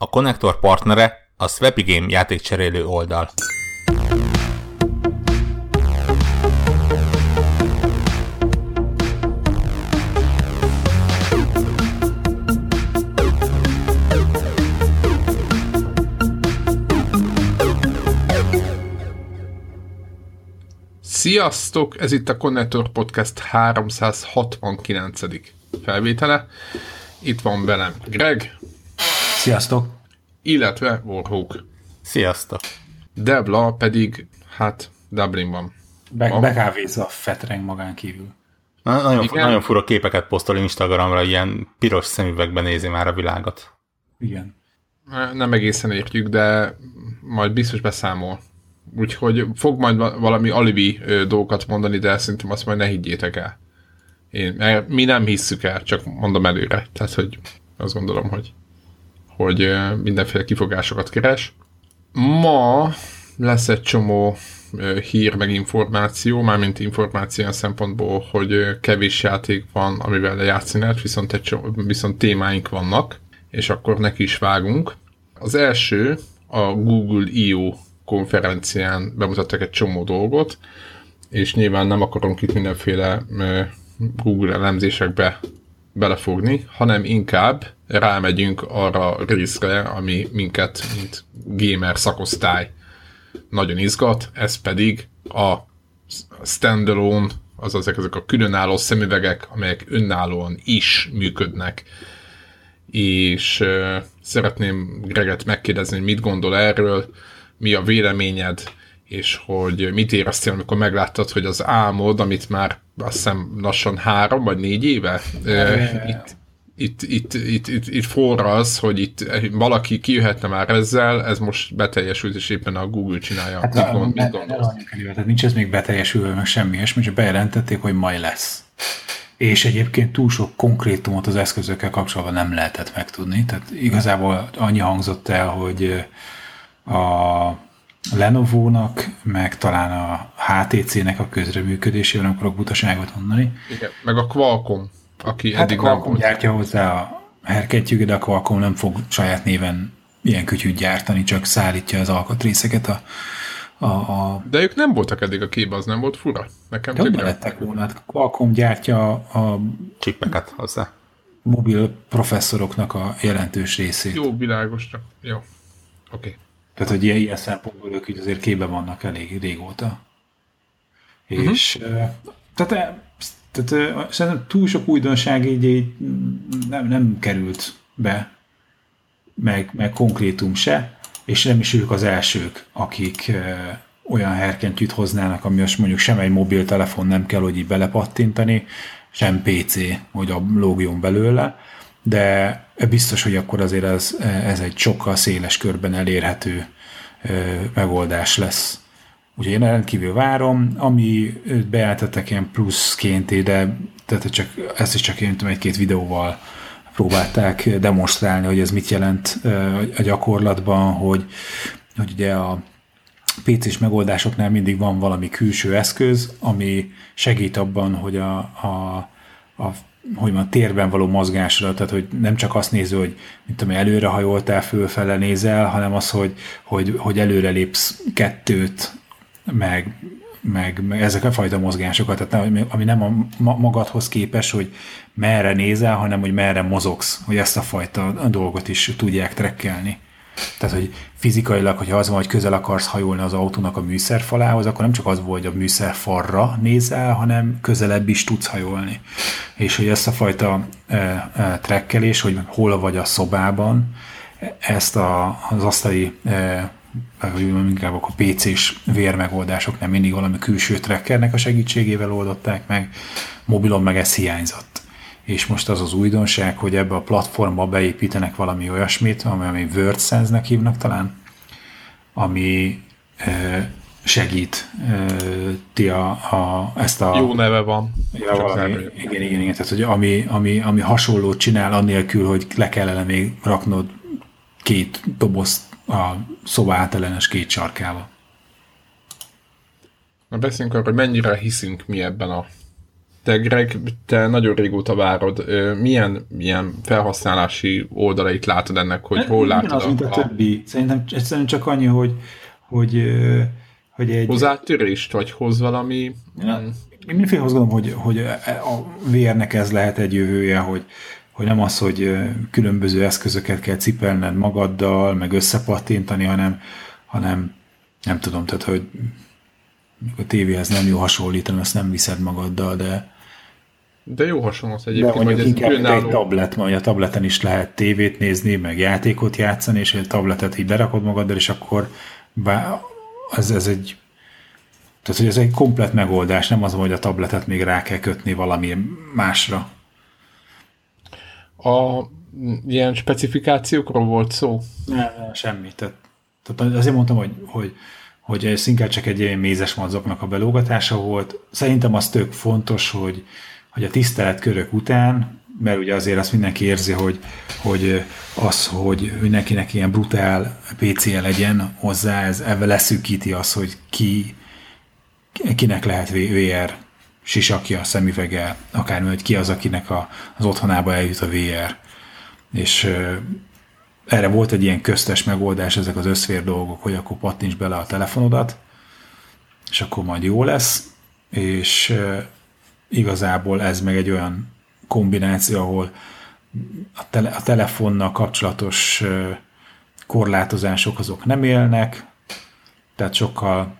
A konnektor partnere a Swapy Game játékcserélő oldal. Sziasztok! Ez itt a Connector Podcast 369. felvétele. Itt van velem Greg. Sziasztok! Illetve Warhawk. Sziasztok! Debla pedig, hát, Dublinban. Be, a fetreng magán kívül. Na, nagyon, fu- nagyon fura képeket posztol Instagramra, ilyen piros szemüvegben nézi már a világot. Igen. Nem egészen értjük, de majd biztos beszámol. Úgyhogy fog majd valami alibi dolgokat mondani, de szerintem azt majd ne higgyétek el. Én, mi nem hisszük el, csak mondom előre. Tehát, hogy azt gondolom, hogy, hogy mindenféle kifogásokat keres. Ma lesz egy csomó hír meg információ, mármint információ szempontból, hogy kevés játék van, amivel lejátszani lehet, viszont, egy csomó, viszont témáink vannak, és akkor neki is vágunk. Az első a Google I.O konferencián bemutattak egy csomó dolgot, és nyilván nem akarunk itt mindenféle Google elemzésekbe belefogni, hanem inkább rámegyünk arra részre, ami minket, mint gamer szakosztály nagyon izgat, ez pedig a standalone, azaz ezek a különálló szemüvegek, amelyek önállóan is működnek. És uh, szeretném Greget megkérdezni, hogy mit gondol erről, mi a véleményed, és hogy mit éreztél, amikor megláttad, hogy az álmod, amit már azt hiszem lassan három vagy négy éve itt, itt, itt, itt, itt, itt forraz, hogy itt valaki kijöhetne már ezzel, ez most beteljesült, és éppen a Google csinálja. Hát mit, gond, mit gondolsz? Tehát nincs ez még beteljesülve, meg semmi ilyesmi, csak bejelentették, hogy majd lesz. És egyébként túl sok konkrétumot az eszközökkel kapcsolatban nem lehetett megtudni. Tehát igazából annyi hangzott el, hogy a Lenovo-nak, meg talán a HTC-nek a közreműködésével, nem akarok butaságot mondani. Igen, meg a Qualcomm, aki hát eddig a nem gyártja hozzá a herketjük, de a Qualcomm nem fog saját néven ilyen kütyűt gyártani, csak szállítja az alkatrészeket a, a, a... De ők nem voltak eddig a képbe, az nem volt fura? Nekem De lettek volna? Hát Qualcomm gyártja a... Csippeket hozzá. Mobil professzoroknak a jelentős részét. Jó, világos, csak jó. Oké. Okay. Tehát, hogy ilyen, ilyen szempontból ők így azért képbe vannak elég régóta. Uh-huh. És tehát, szerintem túl sok újdonság így, így nem, nem került be, meg, meg konkrétum se, és nem is ők az elsők, akik olyan herkentyűt hoznának, ami azt mondjuk sem egy mobiltelefon nem kell, hogy így belepattintani, sem PC, hogy a lógjon belőle, de biztos, hogy akkor azért ez, ez egy sokkal széles körben elérhető megoldás lesz. Úgyhogy én rendkívül várom, ami beálltattak ilyen pluszként, de tehát csak, ezt is csak én egy-két videóval próbálták demonstrálni, hogy ez mit jelent a gyakorlatban, hogy, hogy ugye a PC-s megoldásoknál mindig van valami külső eszköz, ami segít abban, hogy a, a, a hogy van, térben való mozgásra, tehát hogy nem csak azt néző, hogy mint tudom, előre hajoltál, fölfele nézel, hanem az, hogy, hogy, hogy előre lépsz kettőt, meg, meg, meg ezek a fajta mozgásokat, tehát ami nem a magadhoz képes, hogy merre nézel, hanem hogy merre mozogsz, hogy ezt a fajta dolgot is tudják trekkelni. Tehát, hogy fizikailag, hogyha az van, hogy közel akarsz hajolni az autónak a műszerfalához, akkor nem csak az volt, hogy a műszerfarra nézel, hanem közelebb is tudsz hajolni. És hogy ezt a fajta e, e, trekkelés, hogy hol vagy a szobában, ezt a, az asztali e, vagy inkább a PC-s vérmegoldások nem mindig valami külső trekkernek a segítségével oldották meg, mobilon meg ez hiányzott. És most az az újdonság, hogy ebbe a platformba beépítenek valami olyasmit, ami, WordSense-nek hívnak talán, ami segít ti a, a, ezt a... Jó neve van. Ja, valami, igen, igen, igen, tehát hogy ami, ami, ami hasonlót csinál, annélkül, hogy le kellene még raknod két dobozt a szoba átellenes két sarkába. Na beszéljünk arról, hogy mennyire hiszünk mi ebben a Te, Greg, te nagyon régóta várod. Milyen, milyen felhasználási oldalait látod ennek, hogy hol Igen, látod? az, mint a, a többi. Szerintem egyszerűen csak annyi, hogy, hogy, hogy egy... Hozzátörést, vagy hoz valami... Ja, én mindenféle azt gondolom, hogy, hogy a VR-nek ez lehet egy jövője, hogy, hogy nem az, hogy különböző eszközöket kell cipelned magaddal, meg összepattintani, hanem, hanem nem tudom, tehát, hogy a tévéhez nem jó hasonlítani, azt nem viszed magaddal, de de jó hasonlat egyébként. De inkább különálló... egy tablet, mert a tableten is lehet tévét nézni, meg játékot játszani, és egy tabletet így berakod magaddal, és akkor bá, ez, ez egy tehát, hogy ez egy komplet megoldás, nem az, hogy a tabletet még rá kell kötni valami másra. A ilyen specifikációkról volt szó? Nem semmi. Tehát, tehát azért mondtam, hogy, hogy, hogy ez inkább csak egy ilyen mézes madzoknak a belógatása volt. Szerintem az tök fontos, hogy, hogy a tiszteletkörök után, mert ugye azért azt mindenki érzi, hogy, hogy az, hogy mindenkinek ilyen brutál PC-je legyen hozzá, ez ebben leszűkíti az, hogy ki, kinek lehet VR sisakja, szemüvege, akármi, hogy ki az, akinek a, az otthonába eljut a VR. És uh, erre volt egy ilyen köztes megoldás, ezek az összfér dolgok, hogy akkor pattints bele a telefonodat, és akkor majd jó lesz, és uh, igazából ez meg egy olyan kombináció, ahol a, tele, a telefonnal kapcsolatos uh, korlátozások azok nem élnek, tehát sokkal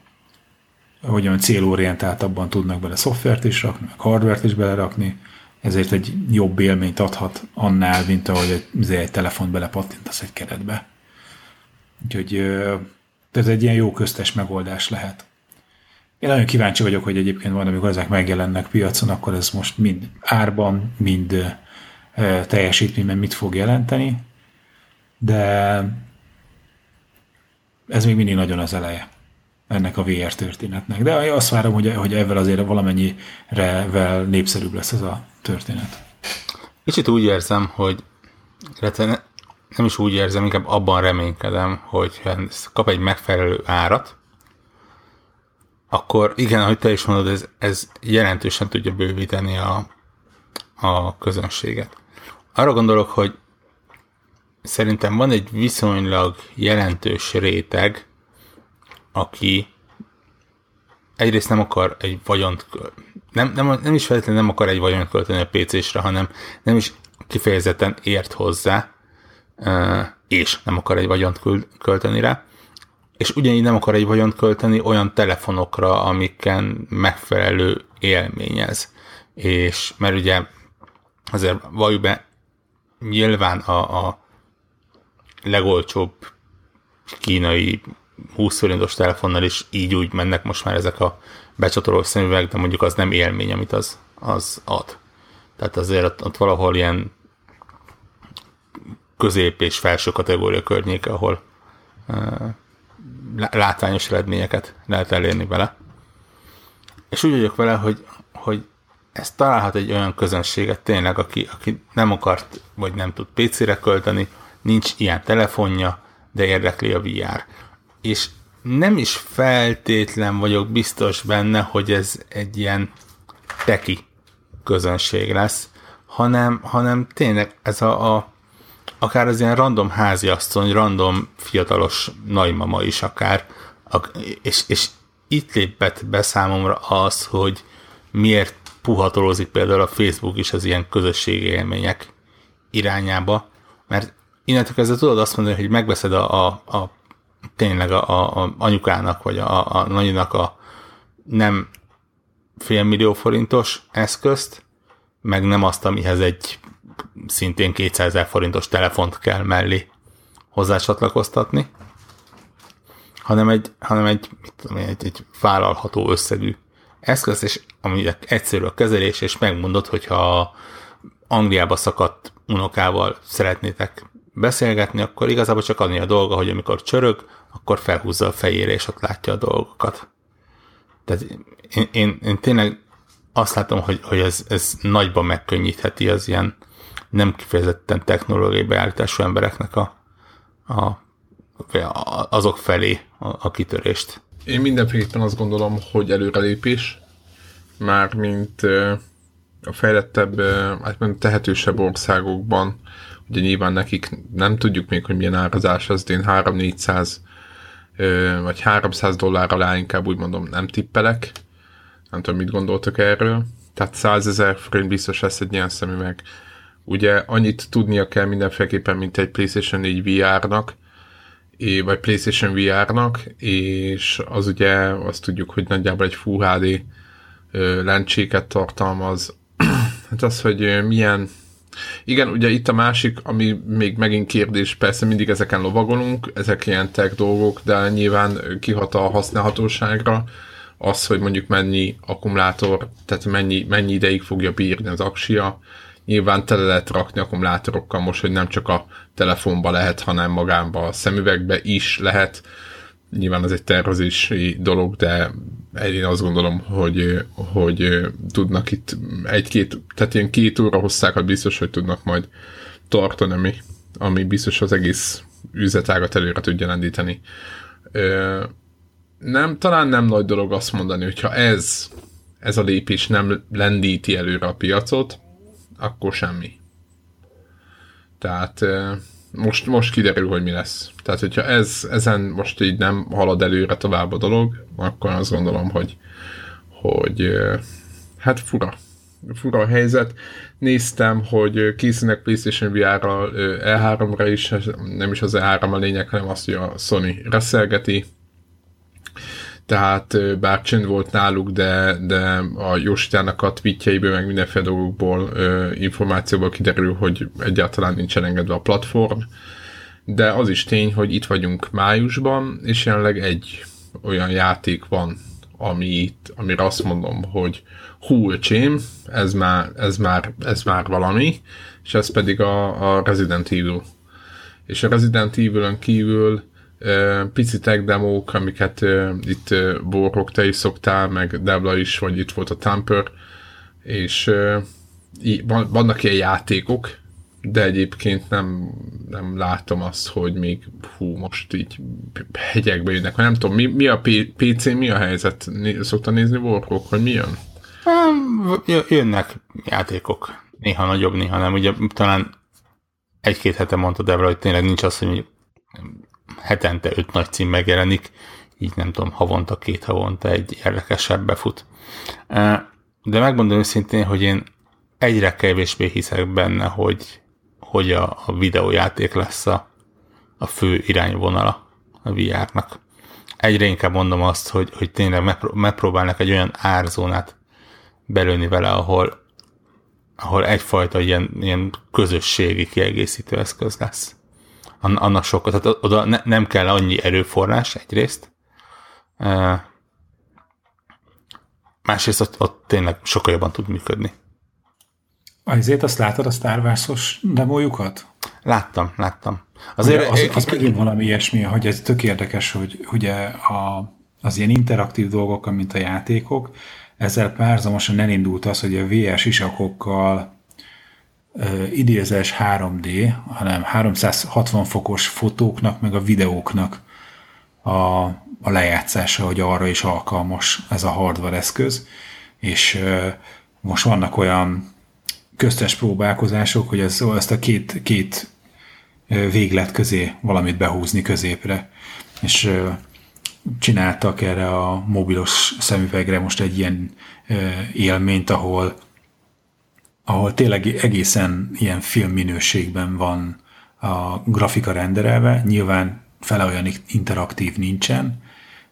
hogy olyan célorientáltabban tudnak bele szoftvert is rakni, meg hardvert is belerakni, ezért egy jobb élményt adhat annál, mint ahogy egy, egy telefont belepattintasz egy keretbe. Úgyhogy ez egy ilyen jó köztes megoldás lehet. Én nagyon kíváncsi vagyok, hogy egyébként van, amikor ezek megjelennek piacon, akkor ez most mind árban, mind teljesítményben mit fog jelenteni, de ez még mindig nagyon az eleje ennek a VR történetnek. De azt várom, hogy, hogy ezzel azért valamennyire népszerűbb lesz ez a történet. Kicsit úgy érzem, hogy nem is úgy érzem, inkább abban reménykedem, hogy kap egy megfelelő árat, akkor igen, ahogy te is mondod, ez, ez jelentősen tudja bővíteni a, a közönséget. Arra gondolok, hogy szerintem van egy viszonylag jelentős réteg, aki egyrészt nem akar egy vagyont, nem, nem, nem is feltétlenül nem akar egy vagyont költeni a PC-sre, hanem nem is kifejezetten ért hozzá, és nem akar egy vagyont költeni rá, és ugyanígy nem akar egy vagyont költeni olyan telefonokra, amiken megfelelő élményez. És mert ugye azért valljuk be, nyilván a, a legolcsóbb kínai 20 forintos telefonnal is így úgy mennek most már ezek a becsatoló szemüveg, de mondjuk az nem élmény, amit az, az ad. Tehát azért ott, ott valahol ilyen közép és felső kategória környéke, ahol uh, látványos eredményeket lehet elérni vele. És úgy vagyok vele, hogy, hogy ez találhat egy olyan közönséget tényleg, aki, aki nem akart, vagy nem tud PC-re költeni, nincs ilyen telefonja, de érdekli a VR és nem is feltétlen vagyok biztos benne, hogy ez egy ilyen teki közönség lesz, hanem, hanem tényleg ez a, a akár az ilyen random háziasszony, random fiatalos nagymama is akár, és, és itt lépett be számomra az, hogy miért puhatolózik például a Facebook is az ilyen közösségi élmények irányába, mert innentől kezdve tudod azt mondani, hogy megveszed a, a, a tényleg a, a, a anyukának, vagy a, a nagynak a nem félmillió forintos eszközt, meg nem azt, amihez egy szintén 200 ezer forintos telefont kell mellé hozzácsatlakoztatni, hanem egy, hanem egy, mit tudom egy, egy vállalható összegű eszköz, és ami egyszerű a kezelés, és megmondod, hogyha Angliába szakadt unokával szeretnétek beszélgetni, akkor igazából csak annyi a dolga, hogy amikor csörög, akkor felhúzza a fejére, és ott látja a dolgokat. Tehát én, én, én tényleg azt látom, hogy, hogy ez, ez nagyban megkönnyítheti az ilyen nem kifejezetten technológiai beállítású embereknek a, a, a azok felé a, a kitörést. Én mindenféleképpen azt gondolom, hogy előrelépés, már mint a fejlettebb, hát tehetősebb országokban, ugye nyilván nekik nem tudjuk még, hogy milyen árazás az, én 3-400 vagy 300 dollár alá inkább úgy mondom nem tippelek. Nem tudom, mit gondoltok erről. Tehát 100 ezer forint biztos lesz egy ilyen szemüveg. Ugye annyit tudnia kell mindenféleképpen, mint egy PlayStation 4 VR-nak, vagy PlayStation VR-nak, és az ugye azt tudjuk, hogy nagyjából egy Full HD lencséket tartalmaz. hát az, hogy milyen igen, ugye itt a másik, ami még megint kérdés, persze mindig ezeken lovagolunk, ezek ilyen tech dolgok, de nyilván kihat a használhatóságra, az, hogy mondjuk mennyi akkumulátor, tehát mennyi, mennyi ideig fogja bírni az aksia, nyilván tele lehet rakni akkumulátorokkal most, hogy nem csak a telefonba lehet, hanem magánba a szemüvegbe is lehet. Nyilván ez egy tervezési dolog, de én azt gondolom, hogy, hogy tudnak itt egy-két, tehát ilyen két óra hosszákat biztos, hogy tudnak majd tartani, ami, ami biztos az egész üzletágat előre tudja lendíteni. Nem, talán nem nagy dolog azt mondani, hogyha ez, ez a lépés nem lendíti előre a piacot, akkor semmi. Tehát most, most kiderül, hogy mi lesz. Tehát, hogyha ez, ezen most így nem halad előre tovább a dolog, akkor azt gondolom, hogy, hogy hát fura. Fura a helyzet. Néztem, hogy készülnek PlayStation VR-ral E3-ra is, nem is az E3 a lényeg, hanem azt, hogy a Sony reszelgeti, tehát bár csend volt náluk, de, de a Jositának a tweetjeiből, meg mindenféle dolgokból, információból kiderül, hogy egyáltalán nincsen engedve a platform, de az is tény, hogy itt vagyunk májusban, és jelenleg egy olyan játék van, ami itt, amire azt mondom, hogy hú, csém, ez már, ez már, ez már valami, és ez pedig a, a Resident Evil. És a Resident Evil-ön kívül pici tech demók, amiket itt Borok, te is szoktál, meg Debla is, vagy itt volt a Tamper, és vannak ilyen játékok, de egyébként nem, nem látom azt, hogy még hú, most így hegyekbe jönnek, nem tudom, mi, mi a PC, mi a helyzet? Szokta nézni Warhawk, hogy mi jön? Jönnek játékok, néha nagyobb, néha nem. Ugye talán egy-két hete mondta Debra, hogy tényleg nincs az, hogy hetente öt nagy cím megjelenik, így nem tudom, havonta, két havonta egy érdekesebb befut. De megmondom őszintén, hogy én egyre kevésbé hiszek benne, hogy, hogy a, a videójáték lesz a, a fő irányvonala a VR-nak. Egyre inkább mondom azt, hogy, hogy tényleg megpróbálnak egy olyan árzónát belőni vele, ahol, ahol egyfajta ilyen, ilyen közösségi kiegészítő eszköz lesz annak sokkal, tehát oda ne, nem kell annyi erőforrás egyrészt, másrészt ott, ott tényleg sokkal jobban tud működni. Azért azt látod a Star Wars-os demójukat? Láttam, láttam. Azért az, az megint valami ilyesmi, hogy ez tök érdekes, hogy ugye a, az ilyen interaktív dolgok, mint a játékok, ezzel párzamosan elindult az, hogy a VR sisakokkal idézés 3D, hanem 360 fokos fotóknak, meg a videóknak a, a lejátszása, hogy arra is alkalmas ez a hardware eszköz, és most vannak olyan köztes próbálkozások, hogy ez, ezt a két, két véglet közé valamit behúzni középre, és csináltak erre a mobilos szemüvegre most egy ilyen élményt, ahol ahol tényleg egészen ilyen filmminőségben van a grafika renderelve, nyilván fele olyan interaktív nincsen,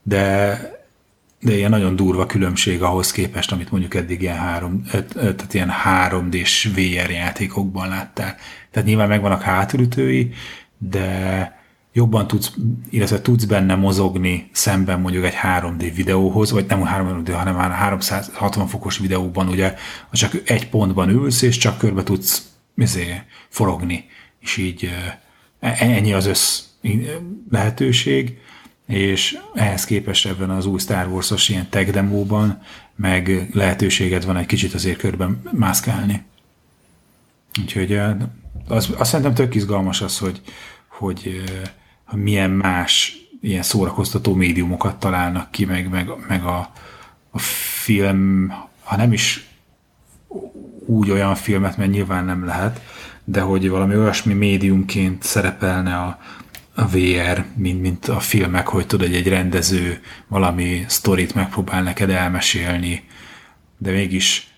de, de ilyen nagyon durva különbség ahhoz képest, amit mondjuk eddig ilyen, három, tehát ilyen 3D-s VR játékokban láttál. Tehát nyilván megvannak hátulütői, de jobban tudsz, illetve tudsz benne mozogni szemben mondjuk egy 3D videóhoz, vagy nem 3D, hanem már 360 fokos videóban ugye csak egy pontban ülsz, és csak körbe tudsz izé, forogni, és így e, ennyi az össz lehetőség, és ehhez képest ebben az új Star Wars-os ilyen tech demóban meg lehetőséged van egy kicsit azért körben mászkálni. Úgyhogy az, azt szerintem tök izgalmas az, hogy, hogy milyen más ilyen szórakoztató médiumokat találnak ki, meg, meg, meg a, a film, ha nem is úgy olyan filmet, mert nyilván nem lehet, de hogy valami olyasmi médiumként szerepelne a, a VR, mint, mint a filmek, hogy tudod, egy rendező valami sztorit megpróbál neked elmesélni, de mégis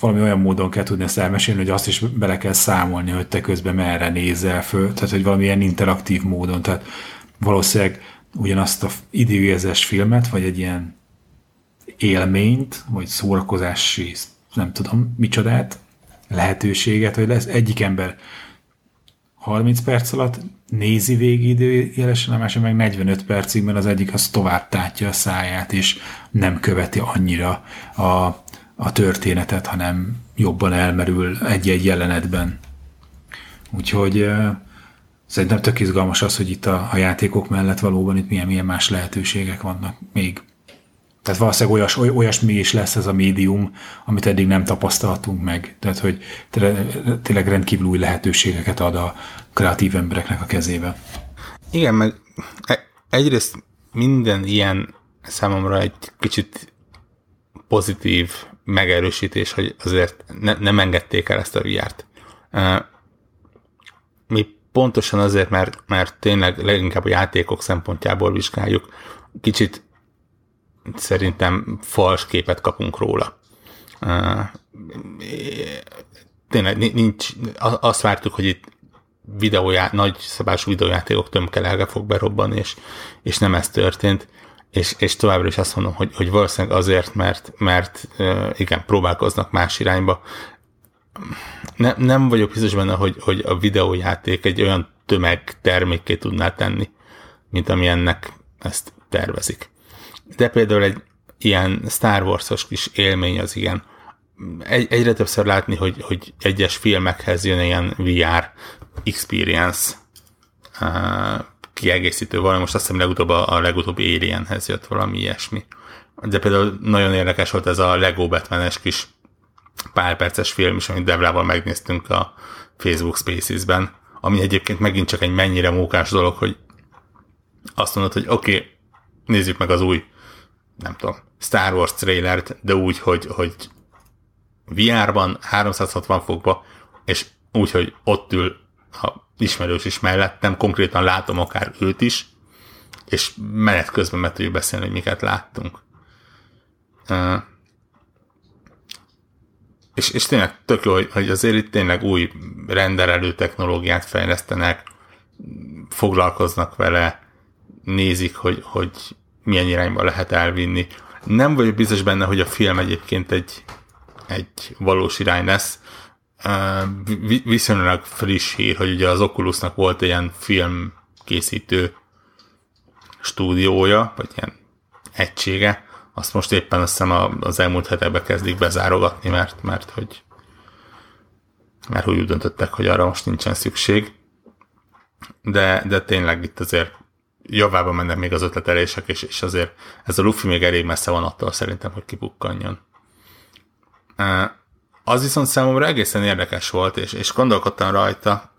valami olyan módon kell tudni ezt elmesélni, hogy azt is bele kell számolni, hogy te közben merre nézel föl, tehát hogy valamilyen interaktív módon, tehát valószínűleg ugyanazt a időérzes filmet, vagy egy ilyen élményt, vagy szórakozási, nem tudom, micsodát, lehetőséget, hogy lesz. Egyik ember 30 perc alatt nézi végig időjelesen, a másik meg 45 percig, mert az egyik az tovább tátja a száját, és nem követi annyira a, a történetet, hanem jobban elmerül egy-egy jelenetben. Úgyhogy szerintem tök izgalmas az, hogy itt a, a játékok mellett valóban itt milyen, milyen más lehetőségek vannak még. Tehát valószínűleg olyas, oly, olyasmi is lesz ez a médium, amit eddig nem tapasztaltunk meg. Tehát, hogy tényleg rendkívül új lehetőségeket ad a kreatív embereknek a kezébe. Igen, meg e, egyrészt minden ilyen számomra egy kicsit pozitív megerősítés, hogy azért ne, nem engedték el ezt a VR-t. Mi pontosan azért, mert, mert tényleg leginkább a játékok szempontjából vizsgáljuk, kicsit szerintem fals képet kapunk róla. Tényleg nincs, azt vártuk, hogy itt videójá, nagy szabású videójátékok tömkelelge fog berobbanni, és, és nem ez történt. És, és továbbra is azt mondom, hogy, hogy valószínűleg azért, mert, mert igen, próbálkoznak más irányba. Ne, nem vagyok biztos benne, hogy, hogy a videójáték egy olyan tömeg termékké tudná tenni, mint ami ennek ezt tervezik. De például egy ilyen Star Wars-os kis élmény az igen. Egy, egyre többször látni, hogy, hogy egyes filmekhez jön ilyen VR experience kiegészítő valami. Most azt hiszem legutóbb a, a legutóbbi Alienhez jött valami ilyesmi. De például nagyon érdekes volt ez a Lego Batman-es kis pár perces film is, amit Devlával megnéztünk a Facebook Spaces-ben, ami egyébként megint csak egy mennyire mókás dolog, hogy azt mondod, hogy oké, okay, nézzük meg az új nem tudom, Star Wars trailert, de úgy, hogy, hogy VR-ban, 360 fokba, és úgy, hogy ott ül a ismerős is mellettem, konkrétan látom akár őt is, és menet közben meg tudjuk beszélni, hogy miket láttunk. Uh, és, és tényleg tök jó, hogy, hogy azért itt tényleg új renderelő technológiát fejlesztenek, foglalkoznak vele, nézik, hogy, hogy milyen irányba lehet elvinni. Nem vagyok biztos benne, hogy a film egyébként egy, egy valós irány lesz. Viszonylag friss hír, hogy ugye az Oculusnak volt ilyen filmkészítő stúdiója, vagy ilyen egysége, azt most éppen azt hiszem az elmúlt hetekben kezdik bezárogatni, mert, mert hogy mert úgy döntöttek, hogy arra most nincsen szükség. De, de tényleg itt azért javába mennek még az ötletelések, és, és azért ez a Luffy még elég messze van attól szerintem, hogy kibukkanjon. Az viszont számomra egészen érdekes volt, és, és gondolkodtam rajta,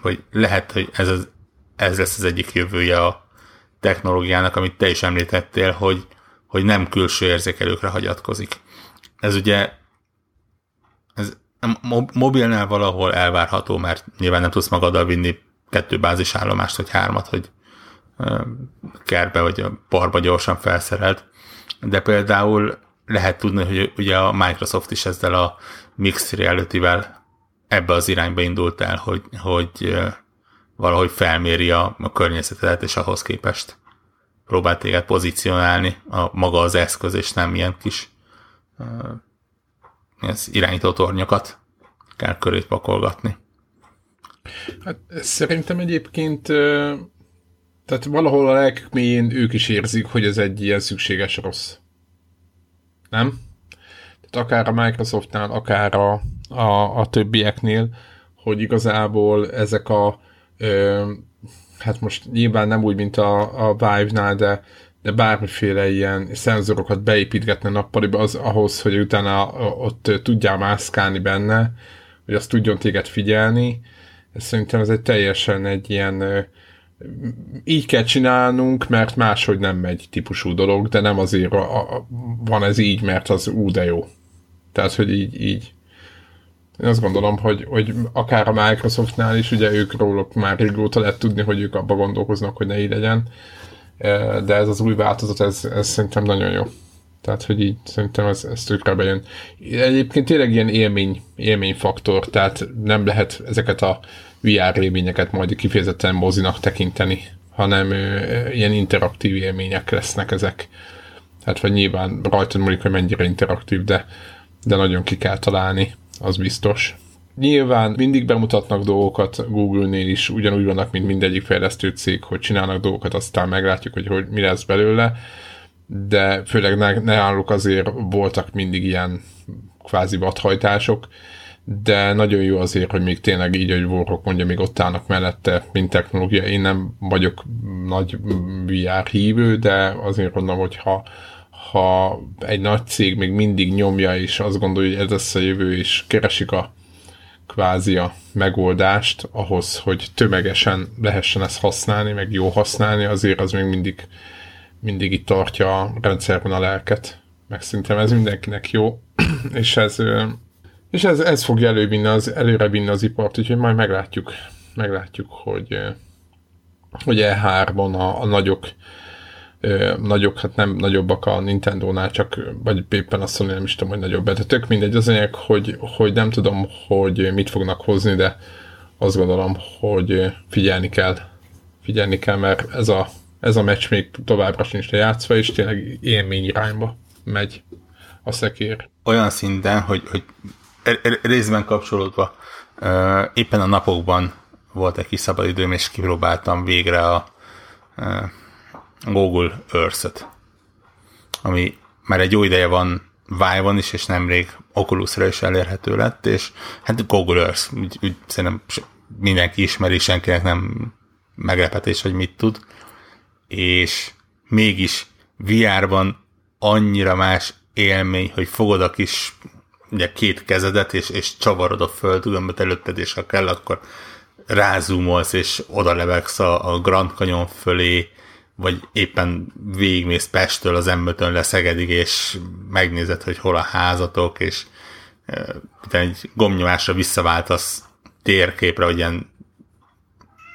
hogy lehet, hogy ez, az, ez lesz az egyik jövője a technológiának, amit te is említettél, hogy, hogy nem külső érzékelőkre hagyatkozik. Ez ugye ez mobilnál valahol elvárható, mert nyilván nem tudsz magaddal vinni kettő bázisállomást, vagy hármat, hogy kerbe vagy a parba gyorsan felszerelt, de például lehet tudni, hogy ugye a Microsoft is ezzel a Mixed reality ebbe az irányba indult el, hogy, hogy valahogy felméri a, a környezetet, és ahhoz képest próbál téged pozícionálni a maga az eszköz, és nem ilyen kis ez irányító tornyokat kell körét pakolgatni. Hát szerintem egyébként tehát valahol a lelkük mélyén ők is érzik, hogy ez egy ilyen szükséges rossz. Nem? Akár a Microsoftnál, akár a, a, a többieknél, hogy igazából ezek a ö, hát most nyilván nem úgy, mint a, a Vive-nál, de, de bármiféle ilyen szenzorokat beépítgetne nappaliba az ahhoz, hogy utána ott tudjál mászkálni benne, hogy azt tudjon téged figyelni. Ez szerintem ez egy teljesen egy ilyen így kell csinálnunk, mert máshogy nem megy típusú dolog, de nem azért a, a, van ez így, mert az ú, de jó. Tehát, hogy így, így én azt gondolom, hogy, hogy akár a Microsoftnál is, ugye ők róluk már régóta lehet tudni, hogy ők abba gondolkoznak, hogy ne így legyen, de ez az új változat, ez, ez szerintem nagyon jó. Tehát, hogy így szerintem ez, ez tökre bejön. Egyébként tényleg ilyen élmény, élményfaktor, tehát nem lehet ezeket a VR élményeket majd kifejezetten mozinak tekinteni, hanem ö, ilyen interaktív élmények lesznek ezek. Tehát, vagy nyilván rajta múlik, hogy mennyire interaktív, de, de nagyon ki kell találni, az biztos. Nyilván mindig bemutatnak dolgokat Google-nél is, ugyanúgy vannak, mint mindegyik fejlesztő cég, hogy csinálnak dolgokat, aztán meglátjuk, hogy, hogy mi lesz belőle, de főleg náluk azért voltak mindig ilyen kvázi vadhajtások, de nagyon jó azért, hogy még tényleg így, hogy Warrock mondja, még ott állnak mellette, mint technológia. Én nem vagyok nagy VR hívő, de azért mondom, hogy ha, egy nagy cég még mindig nyomja, és azt gondolja, hogy ez lesz a jövő, és keresik a kvázi a megoldást ahhoz, hogy tömegesen lehessen ezt használni, meg jó használni, azért az még mindig, mindig itt tartja a rendszerben a lelket. Meg szerintem ez mindenkinek jó, és ez és ez, ez fogja elővinni az, előre vinni az ipart, úgyhogy majd meglátjuk, meglátjuk, hogy, hogy E3-on a, a nagyok, nagyok, hát nem nagyobbak a Nintendo-nál, csak, vagy éppen azt mondani, nem is tudom, hogy nagyobb, de tök mindegy az anyag, hogy, hogy nem tudom, hogy mit fognak hozni, de azt gondolom, hogy figyelni kell, figyelni kell, mert ez a, ez a meccs még továbbra sincs lejátszva, és tényleg élmény irányba megy a szekér. Olyan szinten, hogy, hogy részben kapcsolódva, éppen a napokban volt egy kis szabadidőm, és kipróbáltam végre a Google Earth-et, ami már egy jó ideje van Vive-on is, és nemrég Oculusra is elérhető lett, és hát Google Earth, úgy, úgy szerintem mindenki ismeri, senkinek nem meglepetés, hogy mit tud, és mégis VR-ban annyira más élmény, hogy fogod a kis ugye két kezedet, és, és csavarod a földgömböt előtted, és ha kell, akkor rázumolsz, és oda levegsz a, a Grand Canyon fölé, vagy éppen végigmész Pesttől az embötön leszegedig, és megnézed, hogy hol a házatok, és e, egy gomnyomásra visszaváltasz térképre, vagy ilyen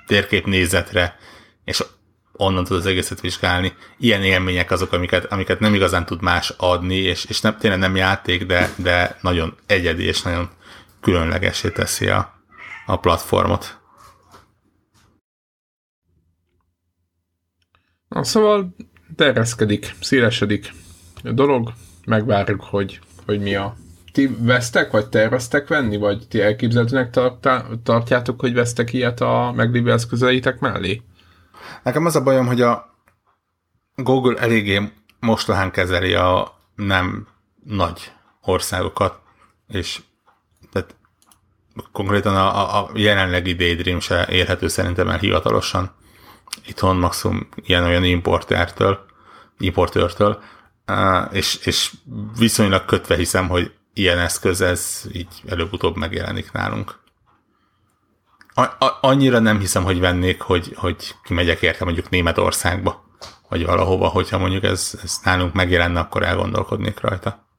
térképnézetre, és onnan tud az egészet vizsgálni. Ilyen élmények azok, amiket, amiket nem igazán tud más adni, és, és nem, tényleg nem játék, de, de nagyon egyedi és nagyon különlegesé teszi a, a platformot. Na, szóval terjeszkedik, szélesedik a dolog, megvárjuk, hogy, hogy mi a... Ti vesztek, vagy terveztek venni, vagy ti elképzelhetőnek tartjátok, hogy vesztek ilyet a meglévő eszközeitek mellé? Nekem az a bajom, hogy a Google eléggé mostalán kezeli a nem nagy országokat, és tehát konkrétan a, a jelenlegi Daydream se érhető szerintem el hivatalosan. Itthon maximum ilyen-olyan importértől, importőrtől, és, és viszonylag kötve hiszem, hogy ilyen eszköz ez így előbb-utóbb megjelenik nálunk a, a, annyira nem hiszem, hogy vennék, hogy, hogy kimegyek érte mondjuk Németországba, vagy valahova, hogyha mondjuk ez, ez nálunk megjelenne, akkor elgondolkodnék rajta.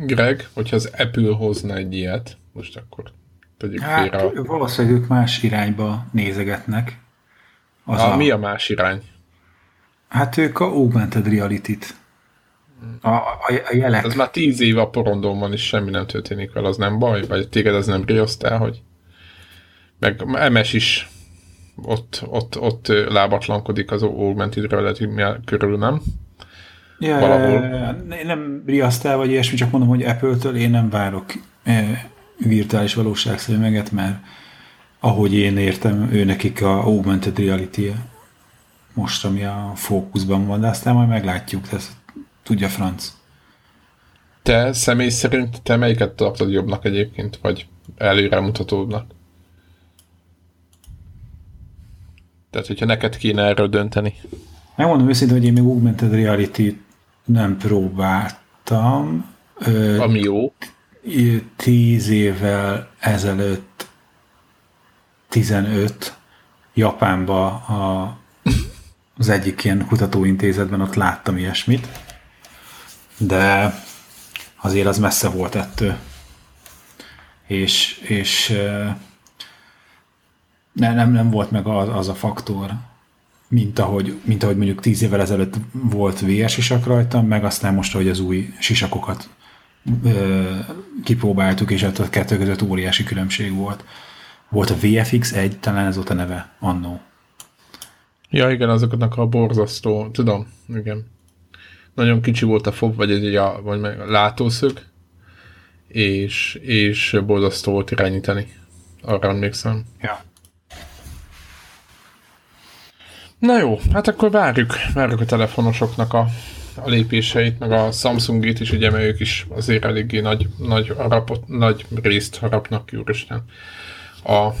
Greg, hogyha az Apple hozna egy ilyet, most akkor tegyük hát, félre. Valószínűleg ők más irányba nézegetnek. Az a, a, mi a más irány? Hát ők a augmented reality-t a, a, a jelek. Ez már tíz év a porondon van, és semmi nem történik vele, az nem baj? Vagy téged ez nem riasztál, hogy meg MS is ott, ott, ott lábatlankodik az Augmented Reality körül, nem? Ja, Valahol. Nem riasztál, vagy ilyesmi, csak mondom, hogy Apple-től én nem várok virtuális valóságszemüveget, mert ahogy én értem, ő nekik a augmented reality -e most, ami a fókuszban van, de aztán majd meglátjuk, tehát Tudja franc. Te személy szerint te melyiket tartod jobbnak egyébként, vagy előremutatóbbnak? Tehát, hogyha neked kéne erről dönteni. Megmondom őszintén, hogy én még augmented reality nem próbáltam. Ami jó. Tíz évvel ezelőtt, 15 Japánba a, az egyik ilyen kutatóintézetben ott láttam ilyesmit de azért az messze volt ettől. És, és ne, nem, nem volt meg az, az a faktor, mint ahogy, mint ahogy mondjuk tíz évvel ezelőtt volt VR sisak rajtam, meg aztán most, hogy az új sisakokat ö, kipróbáltuk, és ott a kettő között óriási különbség volt. Volt a VFX 1, talán ez volt a neve, annó. Ja, igen, azoknak a borzasztó, tudom, igen. Nagyon kicsi volt a fob, vagy egy a, vagy meg a látószög, és, és borzasztó volt irányítani. Arra emlékszem. Ja. Na jó, hát akkor várjuk, várjuk a telefonosoknak a, a lépéseit, meg a Samsungit is, ugye, mert ők is azért eléggé nagy, nagy, harapot, nagy részt harapnak, úristen, a,